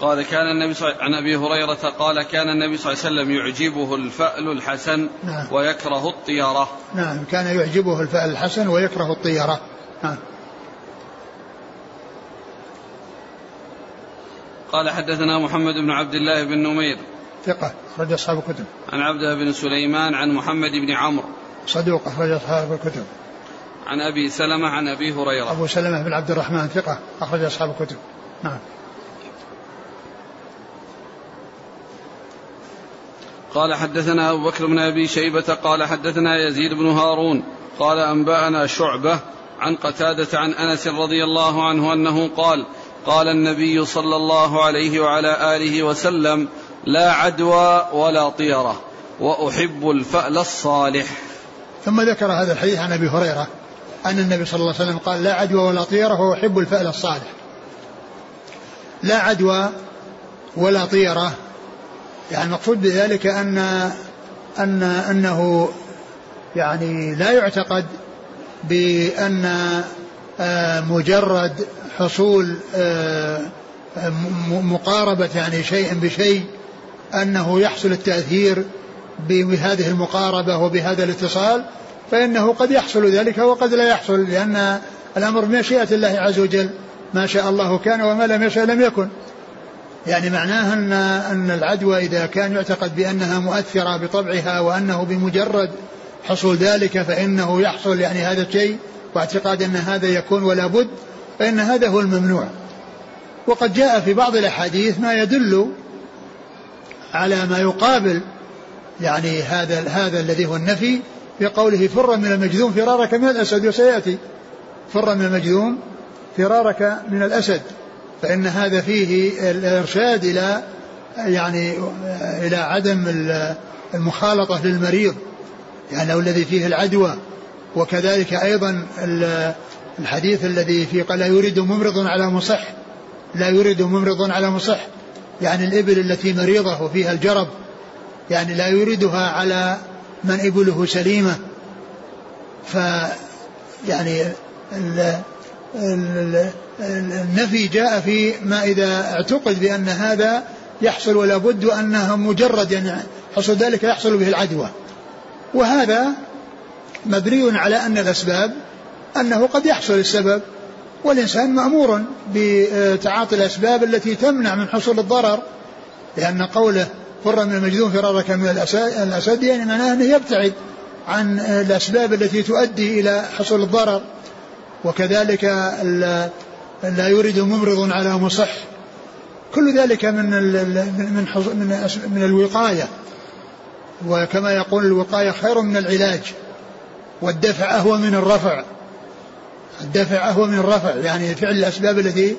قال كان النبي صلى عن أبي هريرة قال كان النبي صلى الله عليه وسلم يعجبه الفأل الحسن نعم. ويكره الطيره نعم كان يعجبه الفأل الحسن ويكره الطيره نعم. قال حدثنا محمد بن عبد الله بن نمير. ثقة أخرج أصحاب الكتب. عن عبده بن سليمان عن محمد بن عمرو. صدوق أخرج أصحاب الكتب. عن أبي سلمة عن أبي هريرة. أبو سلمة بن عبد الرحمن ثقة أخرج أصحاب الكتب. نعم. قال حدثنا أبو بكر بن أبي شيبة قال حدثنا يزيد بن هارون قال أنبأنا شعبة عن قتادة عن أنس رضي الله عنه أنه قال قال النبي صلى الله عليه وعلى آله وسلم لا عدوى ولا طيرة وأحب الفأل الصالح. ثم ذكر هذا الحديث عن أبي هريرة أن النبي صلى الله عليه وسلم قال لا عدوى ولا طيرة وأحب الفأل الصالح. لا عدوى ولا طيرة يعني المقصود بذلك أن أن أنه يعني لا يعتقد بأن آه، مجرد حصول آه، مقاربة يعني شيء بشيء أنه يحصل التأثير بهذه المقاربة وبهذا الاتصال فإنه قد يحصل ذلك وقد لا يحصل لأن الأمر بمشيئة الله عز وجل ما شاء الله كان وما لم يشاء لم يكن. يعني معناها أن أن العدوى إذا كان يعتقد بأنها مؤثرة بطبعها وأنه بمجرد حصول ذلك فإنه يحصل يعني هذا الشيء واعتقاد أن هذا يكون ولا بد فإن هذا هو الممنوع. وقد جاء في بعض الأحاديث ما يدل على ما يقابل يعني هذا هذا الذي هو النفي في قوله فر من المجذوم فرارك من الأسد وسيأتي فر من المجذوم فرارك من الأسد فإن هذا فيه الإرشاد إلى يعني إلى عدم المخالطة للمريض. يعني أو الذي فيه العدوى. وكذلك أيضا الحديث الذي في قال لا يريد ممرض على مصح لا يريد ممرض على مصح. يعني الإبل التي مريضة وفيها الجرب يعني لا يريدها على من إبله سليمة. ف يعني ال ال النفي جاء في ما إذا اعتقد بأن هذا يحصل ولا بد أنه مجرد يعني حصل ذلك يحصل به العدوى. وهذا مبني على أن الأسباب أنه قد يحصل السبب. والإنسان مأمور بتعاطي الأسباب التي تمنع من حصول الضرر لأن قوله فر من المجذوم فرارك من الأسد يعني معناه أنه يبتعد عن الأسباب التي تؤدي إلى حصول الضرر. وكذلك لا يريد ممرض على مصح. كل ذلك من من من من الوقاية. وكما يقول الوقاية خير من العلاج والدفع أهون من الرفع. الدفع اهون من الرفع يعني فعل الأسباب التي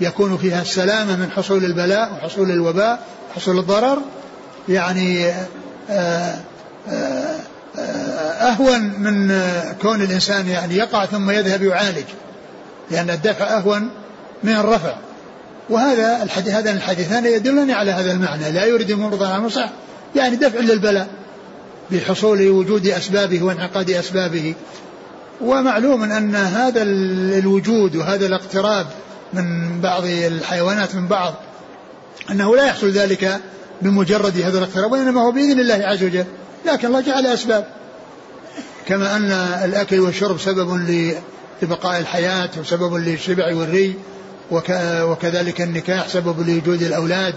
يكون فيها السلامة من حصول البلاء وحصول الوباء وحصول الضرر يعني آه، آه، أهون من كون الإنسان يعني يقع ثم يذهب يعالج لأن الدفع أهون من الرفع. وهذا الحديث هذان الحديثان يدلني على هذا المعنى لا يريد المرضى على المصح يعني دفع للبلاء بحصول وجود أسبابه وانعقاد أسبابه. ومعلوم أن هذا الوجود وهذا الاقتراب من بعض الحيوانات من بعض أنه لا يحصل ذلك بمجرد هذا الاقتراب وإنما هو بإذن الله عز وجل. لكن الله جعل أسباب. كما أن الأكل والشرب سبب لبقاء الحياة وسبب للشبع والري وكذلك النكاح سبب لوجود الأولاد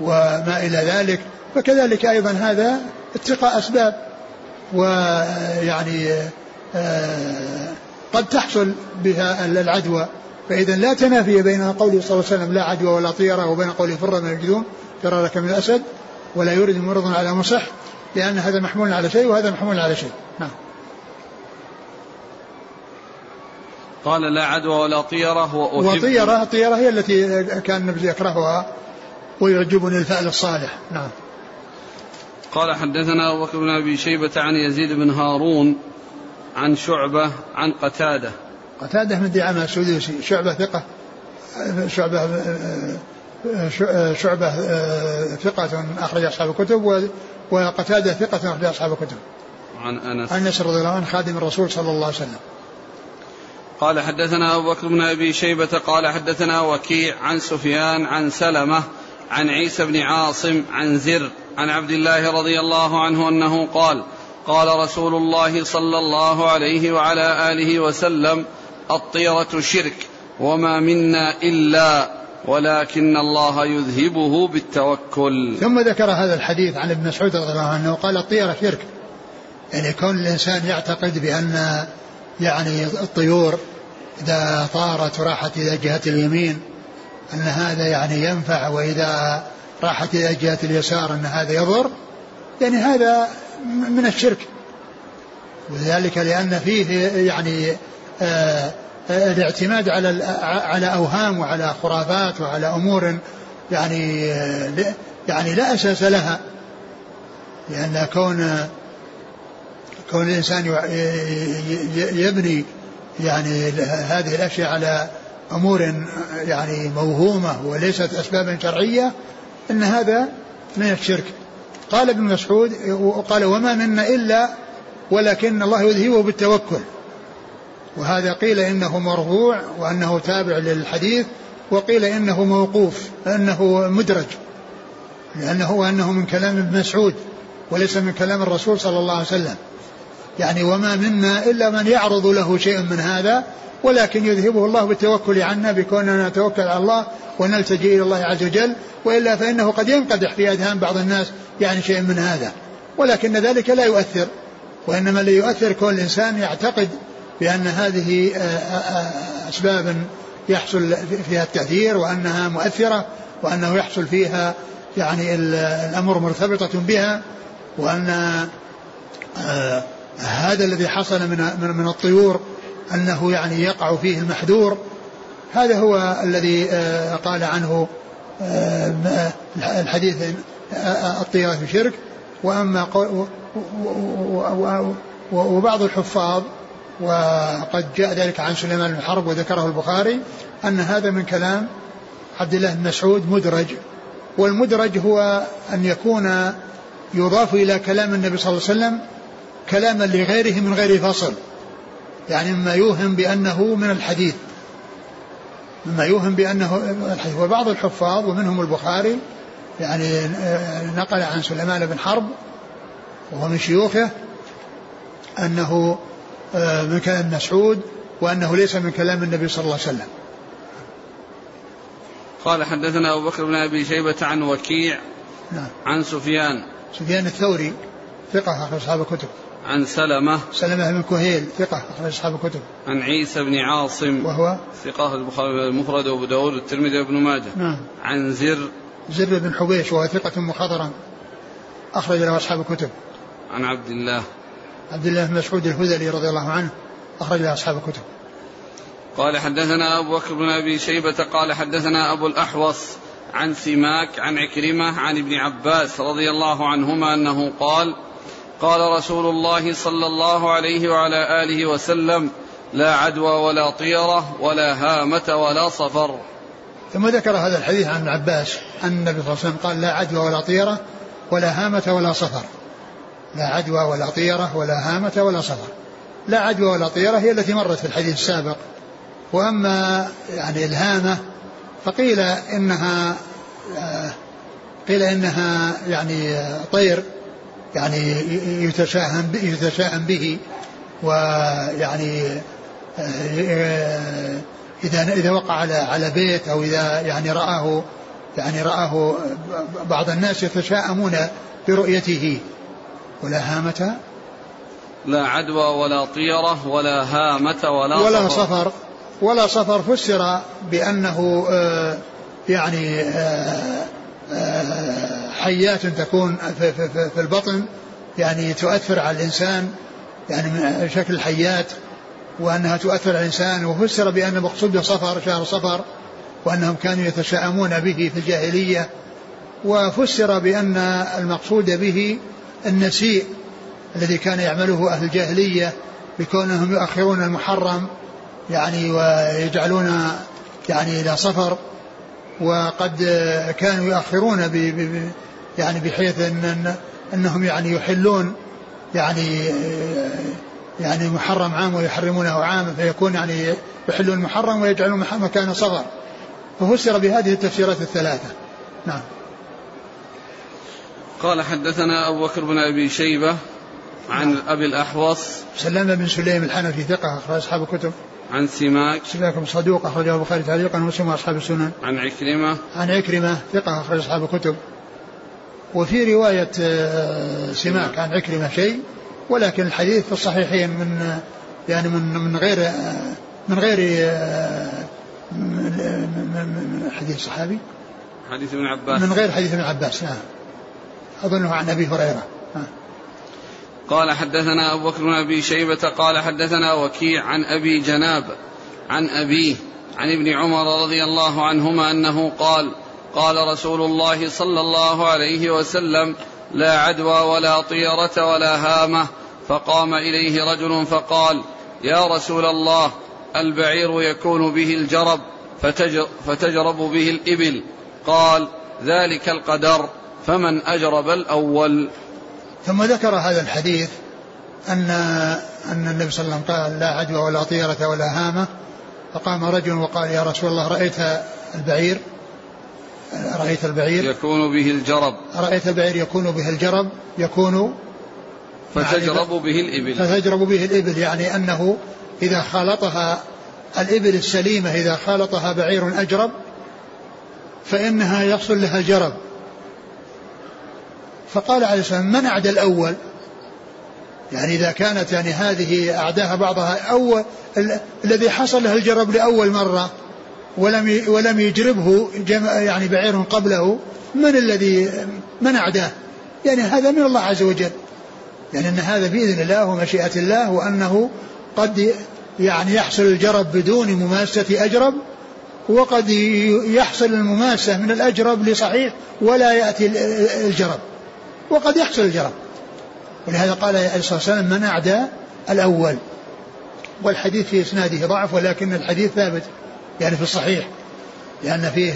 وما إلى ذلك. فكذلك أيضا هذا اتقاء أسباب. ويعني قد تحصل بها العدوى. فإذا لا تنافي بين قوله صلى الله عليه وسلم لا عدوى ولا طيرة وبين قوله فر من الجذوم فرارك من الأسد ولا يريد مرض على مصح لأن هذا محمول على شيء وهذا محمول على شيء. نعم. قال لا عدوى ولا طيرة وطيرة الطيرة هي التي كان النبي يكرهها ويعجبني الفعل الصالح. نعم. قال حدثنا أبو بكر بن أبي شيبة عن يزيد بن هارون عن شعبة عن قتادة. قتادة من دعامة السدوسي شعبة ثقة شعبة شعبة ثقة أخرج أصحاب الكتب وقتادة ثقة أخرج أصحاب الكتب. عن أنس. عن أنس رضي الله عنه خادم الرسول صلى الله عليه وسلم. قال حدثنا أبو بكر بن أبي شيبة قال حدثنا وكيع عن سفيان عن سلمة عن عيسى بن عاصم عن زر عن عبد الله رضي الله عنه أنه قال قال رسول الله صلى الله عليه وعلى آله وسلم الطيرة شرك وما منا إلا ولكن الله يذهبه بالتوكل. ثم ذكر هذا الحديث عن ابن مسعود رضي الله عنه قال الطيرة شرك. يعني كون الإنسان يعتقد بأن يعني الطيور إذا طارت وراحت إلى جهة اليمين أن هذا يعني ينفع وإذا راحت إلى جهة اليسار أن هذا يضر. يعني هذا من الشرك. وذلك لأن فيه يعني آه الاعتماد على على أوهام وعلى خرافات وعلى أمور يعني يعني لا أساس لها. لأن كون كون الإنسان يبني يعني هذه الأشياء على أمور يعني موهومة وليست اسبابا شرعية إن هذا من الشرك. قال ابن مسعود وقال وما منا إلا ولكن الله يذهبه بالتوكل. وهذا قيل إنه مرفوع وأنه تابع للحديث وقيل إنه موقوف إنه مدرج. لأنه وانه من كلام ابن مسعود وليس من كلام الرسول صلى الله عليه وسلم. يعني وما منا إلا من يعرض له شيء من هذا ولكن يذهبه الله بالتوكل عنا بكوننا نتوكل على الله ونلتجئ إلى الله عز وجل وإلا فإنه قد ينقدح في أذهان بعض الناس يعني شيء من هذا. ولكن ذلك لا يؤثر وإنما الذي يؤثر كون الإنسان يعتقد بأن هذه آه، آه، آه، أسباب يحصل فيها التأثير وأنها مؤثرة وأنه يحصل فيها يعني الأمر مرتبطة بها وأن هذا الذي حصل من من الطيور أنه يعني يقع فيه المحذور. هذا هو الذي قال عنه الحديث الطيرة في شرك وأما وبعض الحفاظ وقد جاء ذلك عن سليمان بن حرب وذكره البخاري أن هذا من كلام عبد الله بن مسعود مدرج. والمدرج هو أن يكون يضاف إلى كلام النبي صلى الله عليه وسلم كلاما لغيره من غير فصل. يعني مما يوهم بأنه من الحديث. مما يوهم بأنه الحديث. وبعض الحفاظ ومنهم البخاري يعني نقل عن سليمان بن حرب وهو من شيوخه أنه آه، من كلام مسعود وأنه ليس من كلام النبي صلى الله عليه وسلم. قال حدثنا أبو بكر بن أبي شيبة عن وكيع نعم. عن سفيان. سفيان الثوري ثقة أخرج أصحاب الكتب. عن سلمة سلمة بن كهيل ثقة أخرج أصحاب الكتب. عن عيسى بن عاصم وهو؟ ثقة البخاري المفرد وأبو داود والترمذي وابن ماجه. نعم. عن زر. زر بن حبيش وهو ثقة مخضرم أخرج له أصحاب الكتب. عن عبد الله. عبد الله بن مسعود الهذلي رضي الله عنه أخرج له أصحاب الكتب. قال حدثنا أبو بكر بن أبي شيبة قال حدثنا أبو الأحوص عن سماك عن عكرمة عن ابن عباس رضي الله عنهما أنه قال قال رسول الله صلى الله عليه وعلى آله وسلم لا عدوى ولا طيرة ولا هامة ولا صفر. ثم ذكر هذا الحديث عن عباس أن النبي صلى الله عليه وسلم قال لا عدوى ولا طيرة ولا هامة ولا صفر. لا عدوى ولا طيرة ولا هامة ولا صفر. لا عدوى ولا طيرة هي التي مرت في الحديث السابق. وأما يعني الهامة فقيل إنها آه، قيل إنها يعني طير. يعني يتشاءم يتشاءم به ويعني آه، إذا إذا وقع على على بيت أو إذا يعني رآه يعني رآه بعض الناس يتشاءمون برؤيته. ولا هامة؟ لا عدوى ولا طيرة ولا هامة ولا, ولا صفر, صفر. ولا صفر فسر بأنه آه، يعني آه، حيات تكون في, البطن يعني تؤثر على الإنسان يعني من شكل الحيات وأنها تؤثر على الإنسان وفسر بأن المقصود بصفر شهر صفر وأنهم كانوا يتشاءمون به في الجاهلية وفسر بأن المقصود به النسيء الذي كان يعمله أهل الجاهلية بكونهم يؤخرون المحرم يعني ويجعلون يعني إلى صفر. وقد كانوا يؤخرون ب يعني بحيث أن أنهم يعني يحلون يعني يعني محرم عام ويحرمونه عام فيكون يعني يحلون المحرم ويجعلون مكان صغر. ففسر بهذه التفسيرات الثلاثة. نعم. قال حدثنا أبو بكر بن أبي شيبة عن. أبي الأحوص سلم بن سليم الحنفي ثقة أخرج أصحاب الكتب. عن سماك سماك صدوق أخرجه البخاري تعليقا ومسلم وأصحاب السنن. عن عكرمة عن عكرمة ثقة أخرج أصحاب الكتب. وفي رواية آه، سماك عن عكرمة شيء ولكن الحديث في الصحيحين من يعني من من غير آه، من غير آه، من حديث صحابي. حديث ابن عباس. من غير حديث ابن عباس نعم. أظنه عن أبي هريرة. قال حدثنا أبو بكر بن أبي شيبة قال حدثنا وكيع عن أبي جناب عن أبيه عن ابن عمر رضي الله عنهما أنه قال قال رسول الله صلى الله عليه وسلم لا عدوى ولا طيرة ولا هامة. فقام إليه رجل فقال يا رسول الله البعير يكون به الجرب فتجرب به الإبل. قال ذلك القدر فمن أجرب الأول. ثم ذكر هذا الحديث أن أن النبي صلى الله عليه وسلم قال لا عدوى ولا طيرة ولا هامة. فقام رجل وقال يا رسول الله رأيت البعير؟ رأيت البعير؟ يكون به الجرب. رأيت البعير يكون به الجرب يكون فتجرب به الإبل. فتجرب به الإبل يعني أنه إذا خالطها الإبل السليمة إذا خالطها بعير أجرب فإنها يحصل لها الجرب. فقال عليه السلام من أعدى الأول؟ يعني إذا كانت يعني هذه أعداها بعضها أول الذي حصل له الجرب لأول مرة ولم ولم يجربه يعني بعير قبله من الذي من أعداه؟ يعني هذا من الله عز وجل. يعني أن هذا بإذن الله ومشيئة الله وأنه قد يعني يحصل الجرب بدون مماسة أجرب وقد يحصل المماسة من الأجرب لصحيح ولا يأتي الجرب. وقد يحصل الجرب ولهذا قال عليه الصلاة والسلام من أعدى الأول. والحديث في إسناده ضعف ولكن الحديث ثابت يعني في الصحيح لأن فيه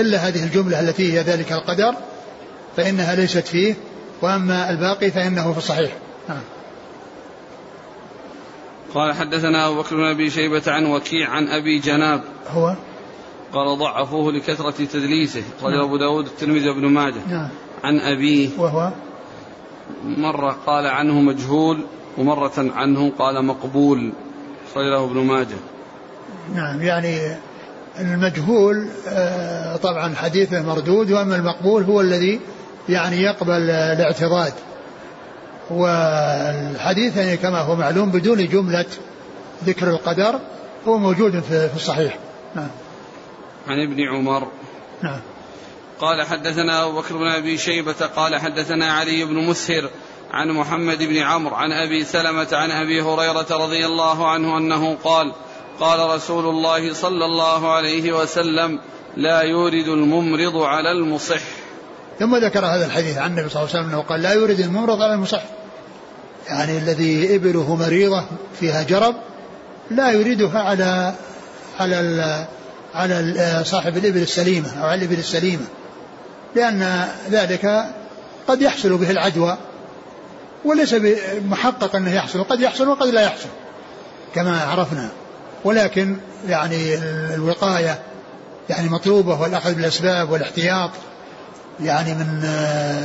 إلا هذه الجملة التي هي ذلك القدر فإنها ليست فيه وأما الباقي فإنه في الصحيح. نعم. قال حدثنا أبو بكر بن أبي شيبة عن وكيع عن أبي جناب. هو؟ قال ضعفوه لكثرة تدليسه قال نعم. أبو داود الترمذي وابن ماجه. نعم. عن أبيه وهو مرة قال عنه مجهول ومرة عنه قال مقبول. صلى ابن ماجه. نعم يعني المجهول آه، طبعا حديثه مردود وأما المقبول هو الذي يعني يقبل الاعتضاد والحديث يعني كما هو معلوم بدون جملة ذكر القدر هو موجود في الصحيح. نعم. عن ابن عمر. نعم. قال حدثنا أبو بكر بن أبي شيبة قال حدثنا علي بن مسهر عن محمد بن عمرو عن أبي سلمة عن أبي هريرة رضي الله عنه أنه قال قال رسول الله صلى الله عليه وسلم لا يورد الممرض على المصح. ثم ذكر هذا الحديث عن النبي صلى الله عليه وسلم أنه قال لا يورد الممرض على المصح. يعني الذي إبله مريضة فيها جرب لا يريدها على على على صاحب الإبل السليمة أو على الإبل السليمة. لأن ذلك قد يحصل به العدوى وليس محقق أنه يحصل قد يحصل وقد لا يحصل كما عرفنا. ولكن يعني الوقاية يعني مطلوبة والأخذ بالأسباب والاحتياط يعني من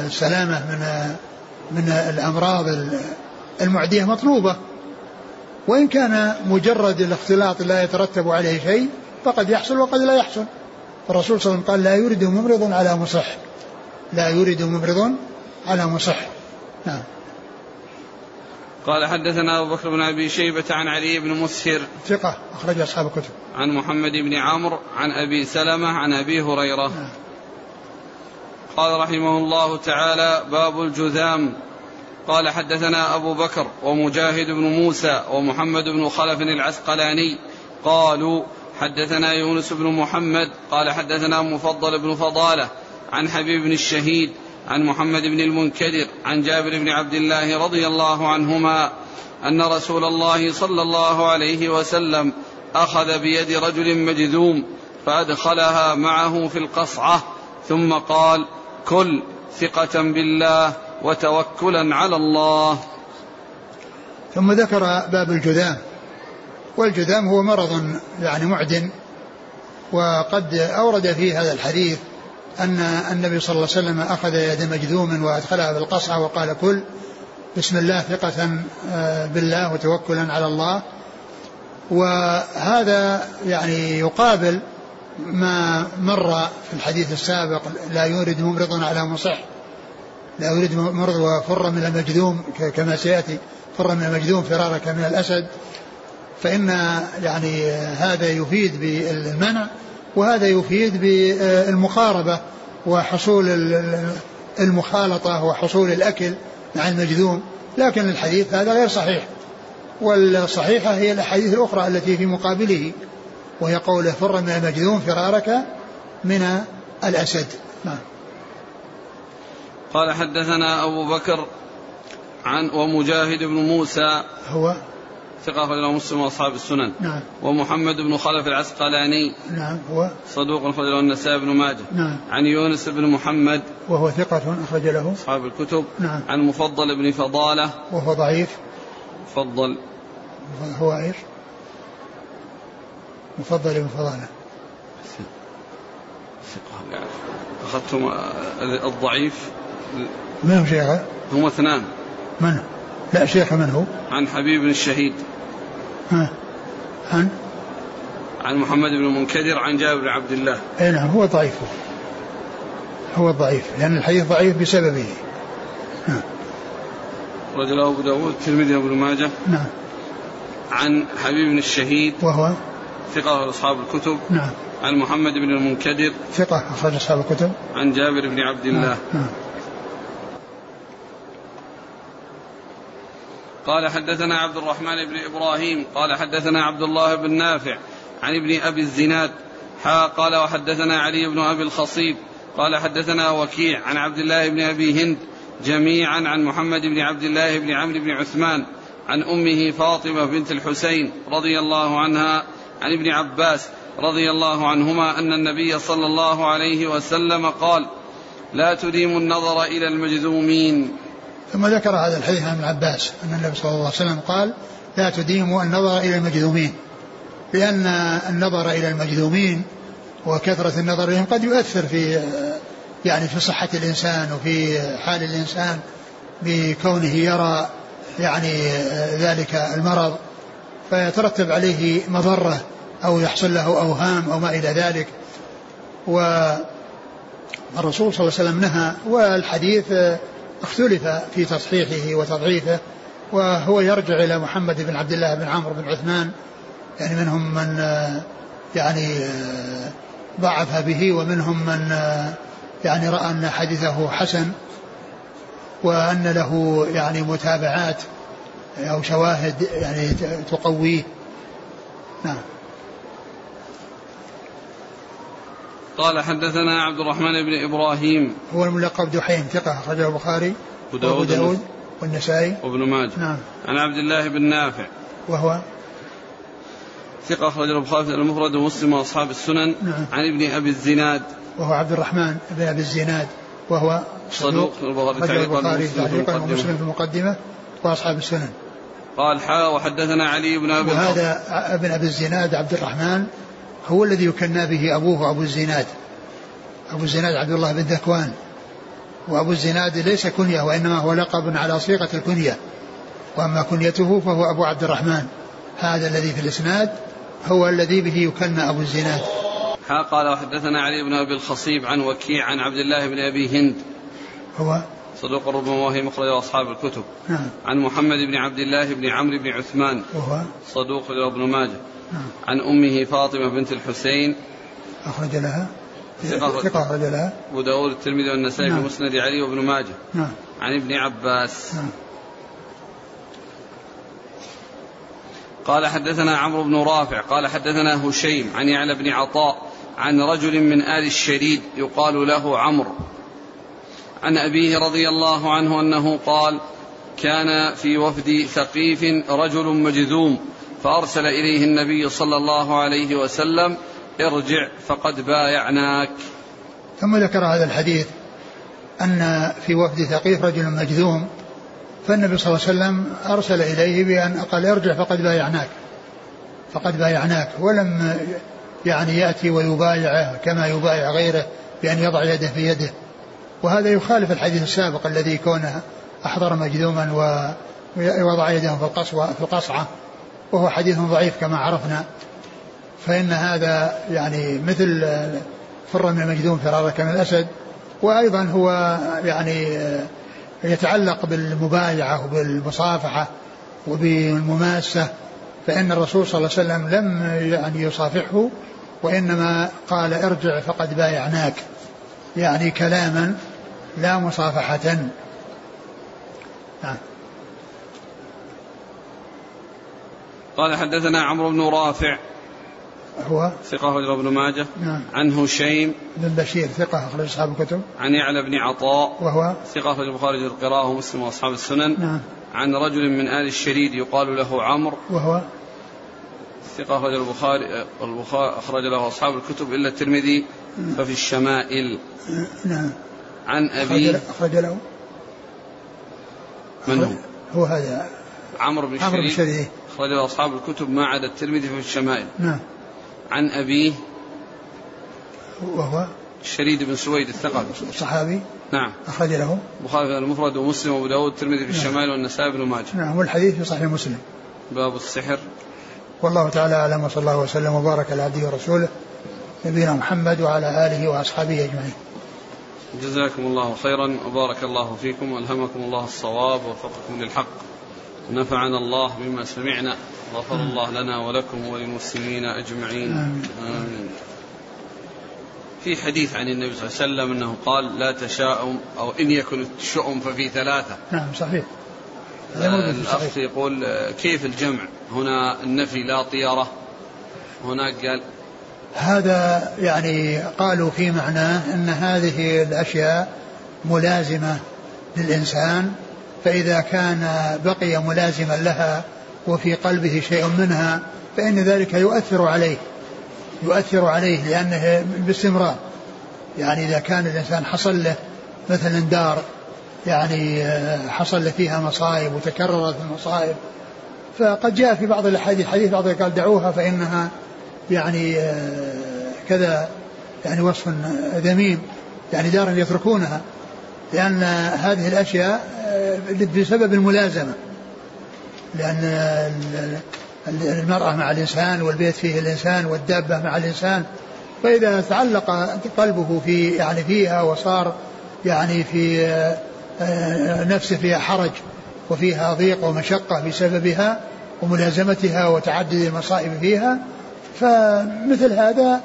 السلامه من من الأمراض المعدية مطلوبة. وإن كان مجرد الاختلاط لا يترتب عليه شيء فقد يحصل وقد لا يحصل. الرسول صلى الله عليه وسلم قال لا يرد ممرض على مصح. لا يرد ممرض على مصح. نعم. قال حدثنا أبو بكر بن أبي شيبة عن علي بن مسهر ثقة أخرج أصحاب الكتب. عن محمد بن عمرو عن أبي سلمة عن أبي هريرة. نعم. قال رحمه الله تعالى باب الجذام. قال حدثنا أبو بكر ومجاهد بن موسى ومحمد بن خلف العسقلاني قالوا حدثنا يونس بن محمد قال حدثنا مفضل بن فضالة عن حبيب بن الشهيد عن محمد بن المنكدر عن جابر بن عبد الله رضي الله عنهما أن رسول الله صلى الله عليه وسلم أخذ بيد رجل مجذوم فأدخلها معه في القصعة ثم قال كل ثقة بالله وتوكلا على الله. ثم ذكر باب الجذام والجذام هو مرض يعني معدن وقد أورد في هذا الحديث أن النبي صلى الله عليه وسلم أخذ يد مجذوم وأدخلها في القصعة وقال كل بسم الله ثقة آه، بالله وتوكلا على الله. وهذا يعني يقابل ما مر في الحديث السابق لا يورد ممرض على مصح لا يورد ممرض وفر من المجذوم كما سيأتي فر من المجذوم فرارك من الأسد. فإن يعني هذا يفيد بالمنع وهذا يفيد بالمقاربة وحصول المخالطة وحصول الأكل مع المجذوم. لكن الحديث هذا غير صحيح والصحيحة هي الأحاديث الأخرى التي في مقابله وهي قوله فر من المجذوم فرارك من الأسد. نعم. قال حدثنا أبو بكر عن ومجاهد بن موسى هو؟ ثقة أخرجه مسلم وأصحاب السنن. نعم. ومحمد بن خلف العسقلاني. نعم. هو صدوق أخرجه النسائي بن ماجه. نعم. عن يونس بن محمد. وهو ثقة أخرج له. أصحاب الكتب. نعم. عن مفضل بن فضالة. وهو ضعيف. مفضل. هو إيش؟ مفضل بن فضالة. ثقة. يعني أخذتم الضعيف. من هو شيخ؟ هم اثنان. من؟ لا شيخ من هو؟ عن حبيب الشهيد. ها. عن؟ عن محمد بن المنكدر عن جابر بن عبد الله. اي نعم هو ضعيف. هو ضعيف لأن الحديث ضعيف بسببه. نعم رجله أبو داود الترمذي وابن ماجه. نعم. عن حبيب بن الشهيد. وهو؟ ثقة أصحاب الكتب. نعم. عن محمد بن المنكدر. ثقة أخرج أصحاب الكتب. عن جابر بن عبد الله. نعم. نعم. قال حدثنا عبد الرحمن بن إبراهيم قال حدثنا عبد الله بن نافع عن ابن أبي الزناد حا قال وحدثنا علي بن أبي الخصيب قال حدثنا وكيع عن عبد الله بن أبي هند جميعا عن محمد بن عبد الله بن عمرو بن عثمان عن أمه فاطمة بنت الحسين رضي الله عنها عن ابن عباس رضي الله عنهما أن النبي صلى الله عليه وسلم قال لا تديم النظر إلى المجذومين. ثم ذكر هذا الحديث عن ابن عباس أن النبي صلى الله عليه وسلم قال لا تديموا النظر إلى المجذومين. لأن النظر إلى المجذومين وكثرة النظر إليهم قد يؤثر في يعني في صحة الإنسان وفي حال الإنسان بكونه يرى يعني ذلك المرض فيترتب عليه مضرة أو يحصل له أوهام أو ما إلى ذلك. والرسول صلى الله عليه وسلم نهى والحديث اختلف في تصحيحه وتضعيفه وهو يرجع إلى محمد بن عبد الله بن عمرو بن عثمان يعني منهم من يعني ضعف به ومنهم من يعني رأى أن حديثه حسن وأن له يعني متابعات أو شواهد يعني تقويه. نعم. قال حدثنا عبد الرحمن بن إبراهيم. هو الملقب دحيم ثقة أخرجه البخاري وداود, داود والنسائي. وابن ماجه. نعم. عن عبد الله بن نافع. وهو؟ ثقة أخرج البخاري في المفرد ومسلم وأصحاب السنن. نعم. عن ابن أبي الزناد. وهو عبد الرحمن بن أبي الزناد. وهو صدوق البخاري تعليقا ومسلم في المقدمة وأصحاب السنن. قال حا وحدثنا علي بن أبي وهذا ابن أبي الزناد عبد الرحمن هو الذي يكنى به أبوه أبو الزناد أبو الزناد عبد الله بن ذكوان. وأبو الزناد ليس كنية وإنما هو لقب على صيغة الكنية. وأما كنيته فهو أبو عبد الرحمن. هذا الذي في الإسناد هو الذي به يكنى أبو الزناد. ها قال وحدثنا علي بن أبي الخصيب عن وكيع عن عبد الله بن أبي هند. هو صدوق ربما وهي مخرج أصحاب الكتب. نعم. عن محمد بن عبد الله بن عمرو بن عثمان. وهو؟ صدوق ابن ماجه. نعم. عن أمه فاطمة بنت الحسين. أخرج لها. ثقة. أخرج لها. أبو داود الترمذي والنسائي في نعم. مسند علي وابن ماجه. نعم. عن ابن عباس. نعم. قال حدثنا عمرو بن رافع. قال حدثنا هشيم عن يعلى بن عطاء عن رجل من آل الشريد يقال له عمرو. عن أبيه رضي الله عنه أنه قال كان في وفد ثقيف رجل مجذوم فأرسل إليه النبي صلى الله عليه وسلم ارجع فقد بايعناك. ثم ذكر هذا الحديث أن في وفد ثقيف رجل مجذوم فالنبي صلى الله عليه وسلم أرسل إليه بأن قال ارجع فقد بايعناك فقد بايعناك ولم يعني يأتي ويبايعه كما يبايع غيره بأن يضع يده في يده. وهذا يخالف الحديث السابق الذي كونه أحضر مجذوما ووضع يده في القصوى في القصعة. وهو حديث ضعيف كما عرفنا. فإن هذا يعني مثل فر من المجذوم فرارك من الأسد. وأيضا هو يعني يتعلق بالمبايعة وبالمصافحة وبالمماسة. فإن الرسول صلى الله عليه وسلم لم يعني يصافحه وإنما قال ارجع فقد بايعناك. يعني كلاما لا مصافحة. نعم. قال حدثنا عمرو بن رافع هو؟ ثقة أخرج ابن ماجه. نعم. عن هشيم. بن بشير ثقة أخرج أصحاب الكتب. عن يعلى بن عطاء. وهو؟ ثقة أخرج البخاري القراءة ومسلم وأصحاب السنن. نعم. عن رجل من آل الشريد يقال له عمرو. وهو؟ ثقة أخرج البخاري البخاري أخرج له أصحاب الكتب إلا الترمذي. ففي الشمائل. نعم. عن أبيه أخرج له من هو؟ هو هذا. عمرو بن عمرو بن شريح أخرج له أصحاب الكتب ما عدا الترمذي في الشمائل. نعم. عن أبيه وهو؟ الشريد بن سويد الثقفي. صحابي. نعم. أخرج له البخاري في المفرد ومسلم وأبو داود الترمذي في الشمائل والنسائي بن ماجه. نعم والحديث في صحيح مسلم. باب السحر. والله تعالى أعلم وصلى الله وسلم وبارك على عبده ورسوله نبينا محمد وعلى آله وأصحابه أجمعين. جزاكم الله خيرا وبارك الله فيكم وألهمكم الله الصواب ووفقكم للحق. ونفعنا الله بما سمعنا. غفر الله لنا ولكم وللمسلمين أجمعين. آمين. في حديث عن النبي صلى الله عليه وسلم أنه قال لا تشاءم أو إن يكن الشؤم ففي ثلاثة. نعم صحيح. الأخ يقول كيف الجمع؟ هنا النفي لا طيره هناك قال هذا يعني قالوا في معناه إن هذه الأشياء ملازمة للإنسان فإذا كان بقي ملازما لها وفي قلبه شيء منها فإن ذلك يؤثر عليه يؤثر عليه لأنه باستمرار. يعني إذا كان الإنسان حصل له مثلا دار يعني آه، حصل فيها مصائب وتكررت المصائب فقد جاء في بعض الأحاديث حديث بعض قال دعوها فإنها يعني آه، كذا يعني وصف ذميم يعني دار يتركونها لأن هذه الأشياء آه، بسبب الملازمة لأن المرأة مع الإنسان والبيت فيه الإنسان والدابة مع الإنسان فإذا تعلق قلبه في يعني فيها وصار يعني في آه، نفسه فيها حرج وفيها ضيق ومشقة بسببها وملازمتها وتعدد المصائب فيها فمثل هذا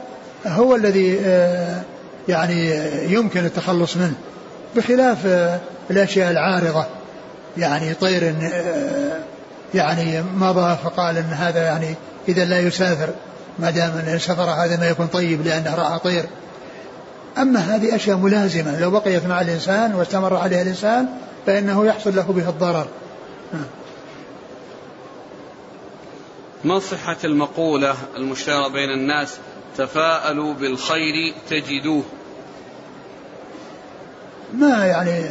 هو الذي آه، يعني يمكن التخلص منه بخلاف آه، الأشياء العارضة. يعني طير يعني مضى فقال إن هذا يعني إذا لا يسافر ما دام إن سفر هذا ما يكون طيب لأنه راى طير أما هذه أشياء ملازمة لو بقيت مع الإنسان واستمر عليها الإنسان فإنه يحصل له بها الضرر. ما صحة المقولة المشتهرة بين الناس؟ تفاءلوا بالخير تجدوه. ما يعني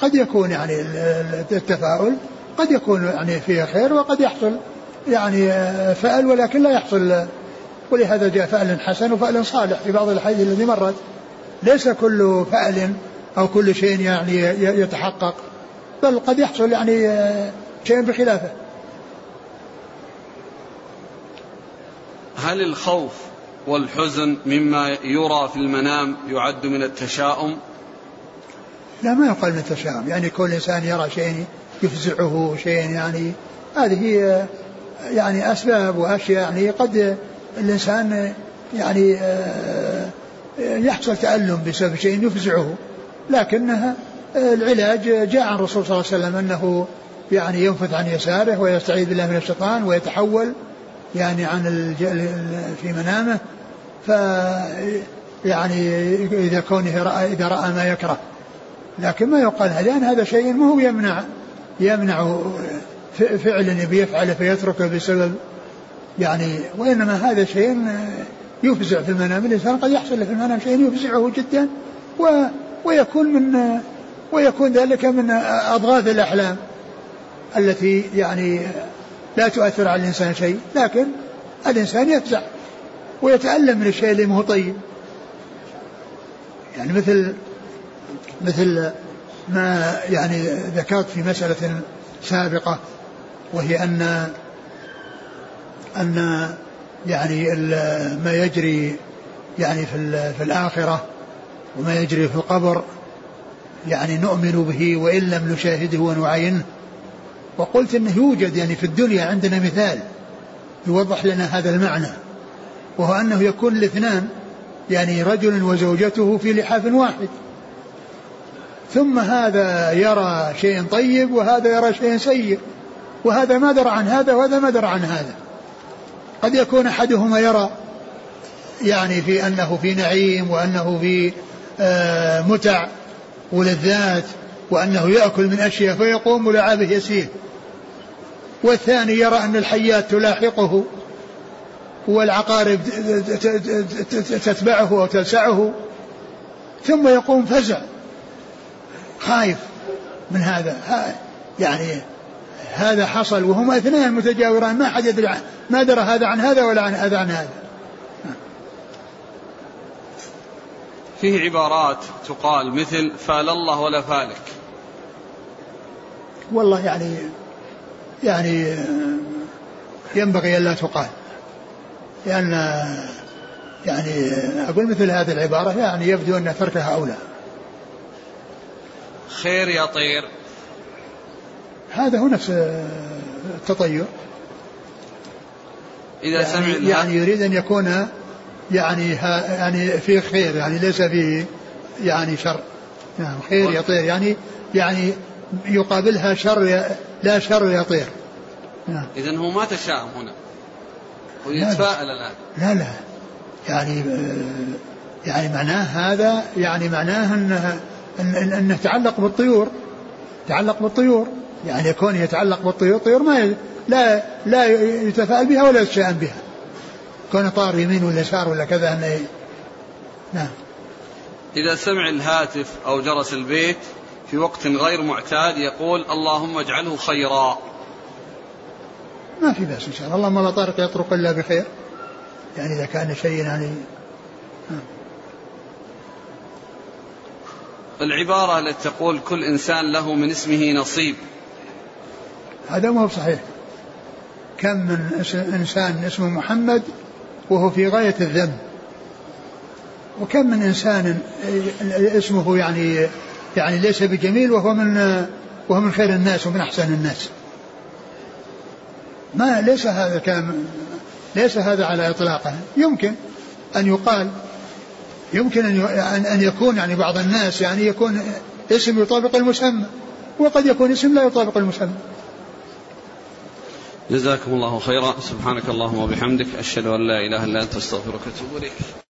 قد يكون يعني التفاؤل قد يكون يعني فيه خير وقد يحصل يعني فأل ولكن لا يحصل. ولهذا جاء فأل حسن وفأل صالح في بعض الحديث الذي مرت. ليس كل فأل أو كل شيء يعني يتحقق بل قد يحصل يعني شيء بخلافه. هل الخوف والحزن مما يرى في المنام يعد من التشاؤم؟ لا ما يقال من التشاؤم. يعني كل إنسان يرى شيء يفزعه شيء يعني هذه يعني أسباب وأشياء يعني قد الإنسان يعني آه، يحصل تألم بسبب شيء يفزعه. لكنها العلاج جاء عن الرسول صلى الله عليه وسلم أنه يعني ينفث عن يساره ويستعيذ بالله من الشيطان ويتحول يعني عن في منامه ف يعني إذا كونه رأى إذا رأى ما يكره. لكن ما يقال لأن هذا شيء ما هو يمنع يمنع فعل يبي يفعله فيتركه بسبب يعني وإنما هذا شيء يفزع في المنام. الإنسان قد يحصل في المنام شيء يفزعه جدا و ويكون من ويكون ذلك من أضغاث الأحلام التي يعني لا تؤثر على الإنسان شيء لكن الإنسان يفزع ويتألم من الشيء اللي مو طيب. يعني مثل مثل ما يعني ذكرت في مسألة سابقة وهي أن أن يعني ما يجري يعني في في الآخرة وما يجري في القبر يعني نؤمن به وإن لم نشاهده ونعاينه وقلت إنه يوجد يعني في الدنيا عندنا مثال يوضح لنا هذا المعنى وهو أنه يكون الاثنان يعني رجل وزوجته في لحاف واحد. ثم هذا يرى شيء طيب وهذا يرى شيء سيء وهذا ما درى عن هذا وهذا ما درى عن هذا. قد يكون أحدهما يرى يعني في أنه في نعيم وأنه في آه، متع ولذات وأنه يأكل من أشياء فيقوم لعابه يسير. والثاني يرى أن الحيات تلاحقه والعقارب تتبعه أو تلسعه ثم يقوم فزع خايف من هذا. يعني هذا حصل وهما اثنين متجاوران ما حد يدري ما درى هذا عن هذا ولا عن هذا عن هذا. فيه عبارات تقال مثل فال الله ولا فالك والله يعني يعني ينبغي ألا تقال. لأن يعني أقول مثل هذه العبارة يعني يبدو أن تركها أولى. خير يا طير. هذا هو نفس التطير. إذا يعني سمع يعني يريد أن يكون يعني يعني في خير يعني ليس فيه يعني شر. نعم خير يطير يعني يعني يقابلها شر لا شر يطير. نعم. إذا هو ما تشاءم هنا. هو يتفاءل الآن. لا لا. يعني يعني معناه هذا يعني معناه انه انه, إنه تعلق بالطيور. تعلق بالطيور. يعني يكون يتعلق بالطيور طيور ما لا لا يتفاءل بها ولا يتشائم بها. كون طار يمين ولا يسار ولا كذا إنه نعم. إذا سمع الهاتف أو جرس البيت في وقت غير معتاد يقول اللهم اجعله خيرا. ما في بأس إن شاء الله. اللهم لا طارق يطرق إلا بخير. يعني إذا كان شيء يعني العبارة التي تقول كل إنسان له من اسمه نصيب. هذا ما هو صحيح. كم من إنسان اسمه محمد وهو في غاية الذم وكم من إنسان اسمه يعني يعني ليس بجميل وهو من وهو من خير الناس ومن أحسن الناس. ما ليس هذا كلام ليس هذا على إطلاقه يمكن أن يقال يمكن أن أن يكون يعني بعض الناس يعني يكون اسم يطابق المسمى وقد يكون اسم لا يطابق المسمى. جزاكم الله خيرا. سبحانك اللهم وبحمدك أشهد أن لا إله إلا أنت أستغفرك وأتوب إليك.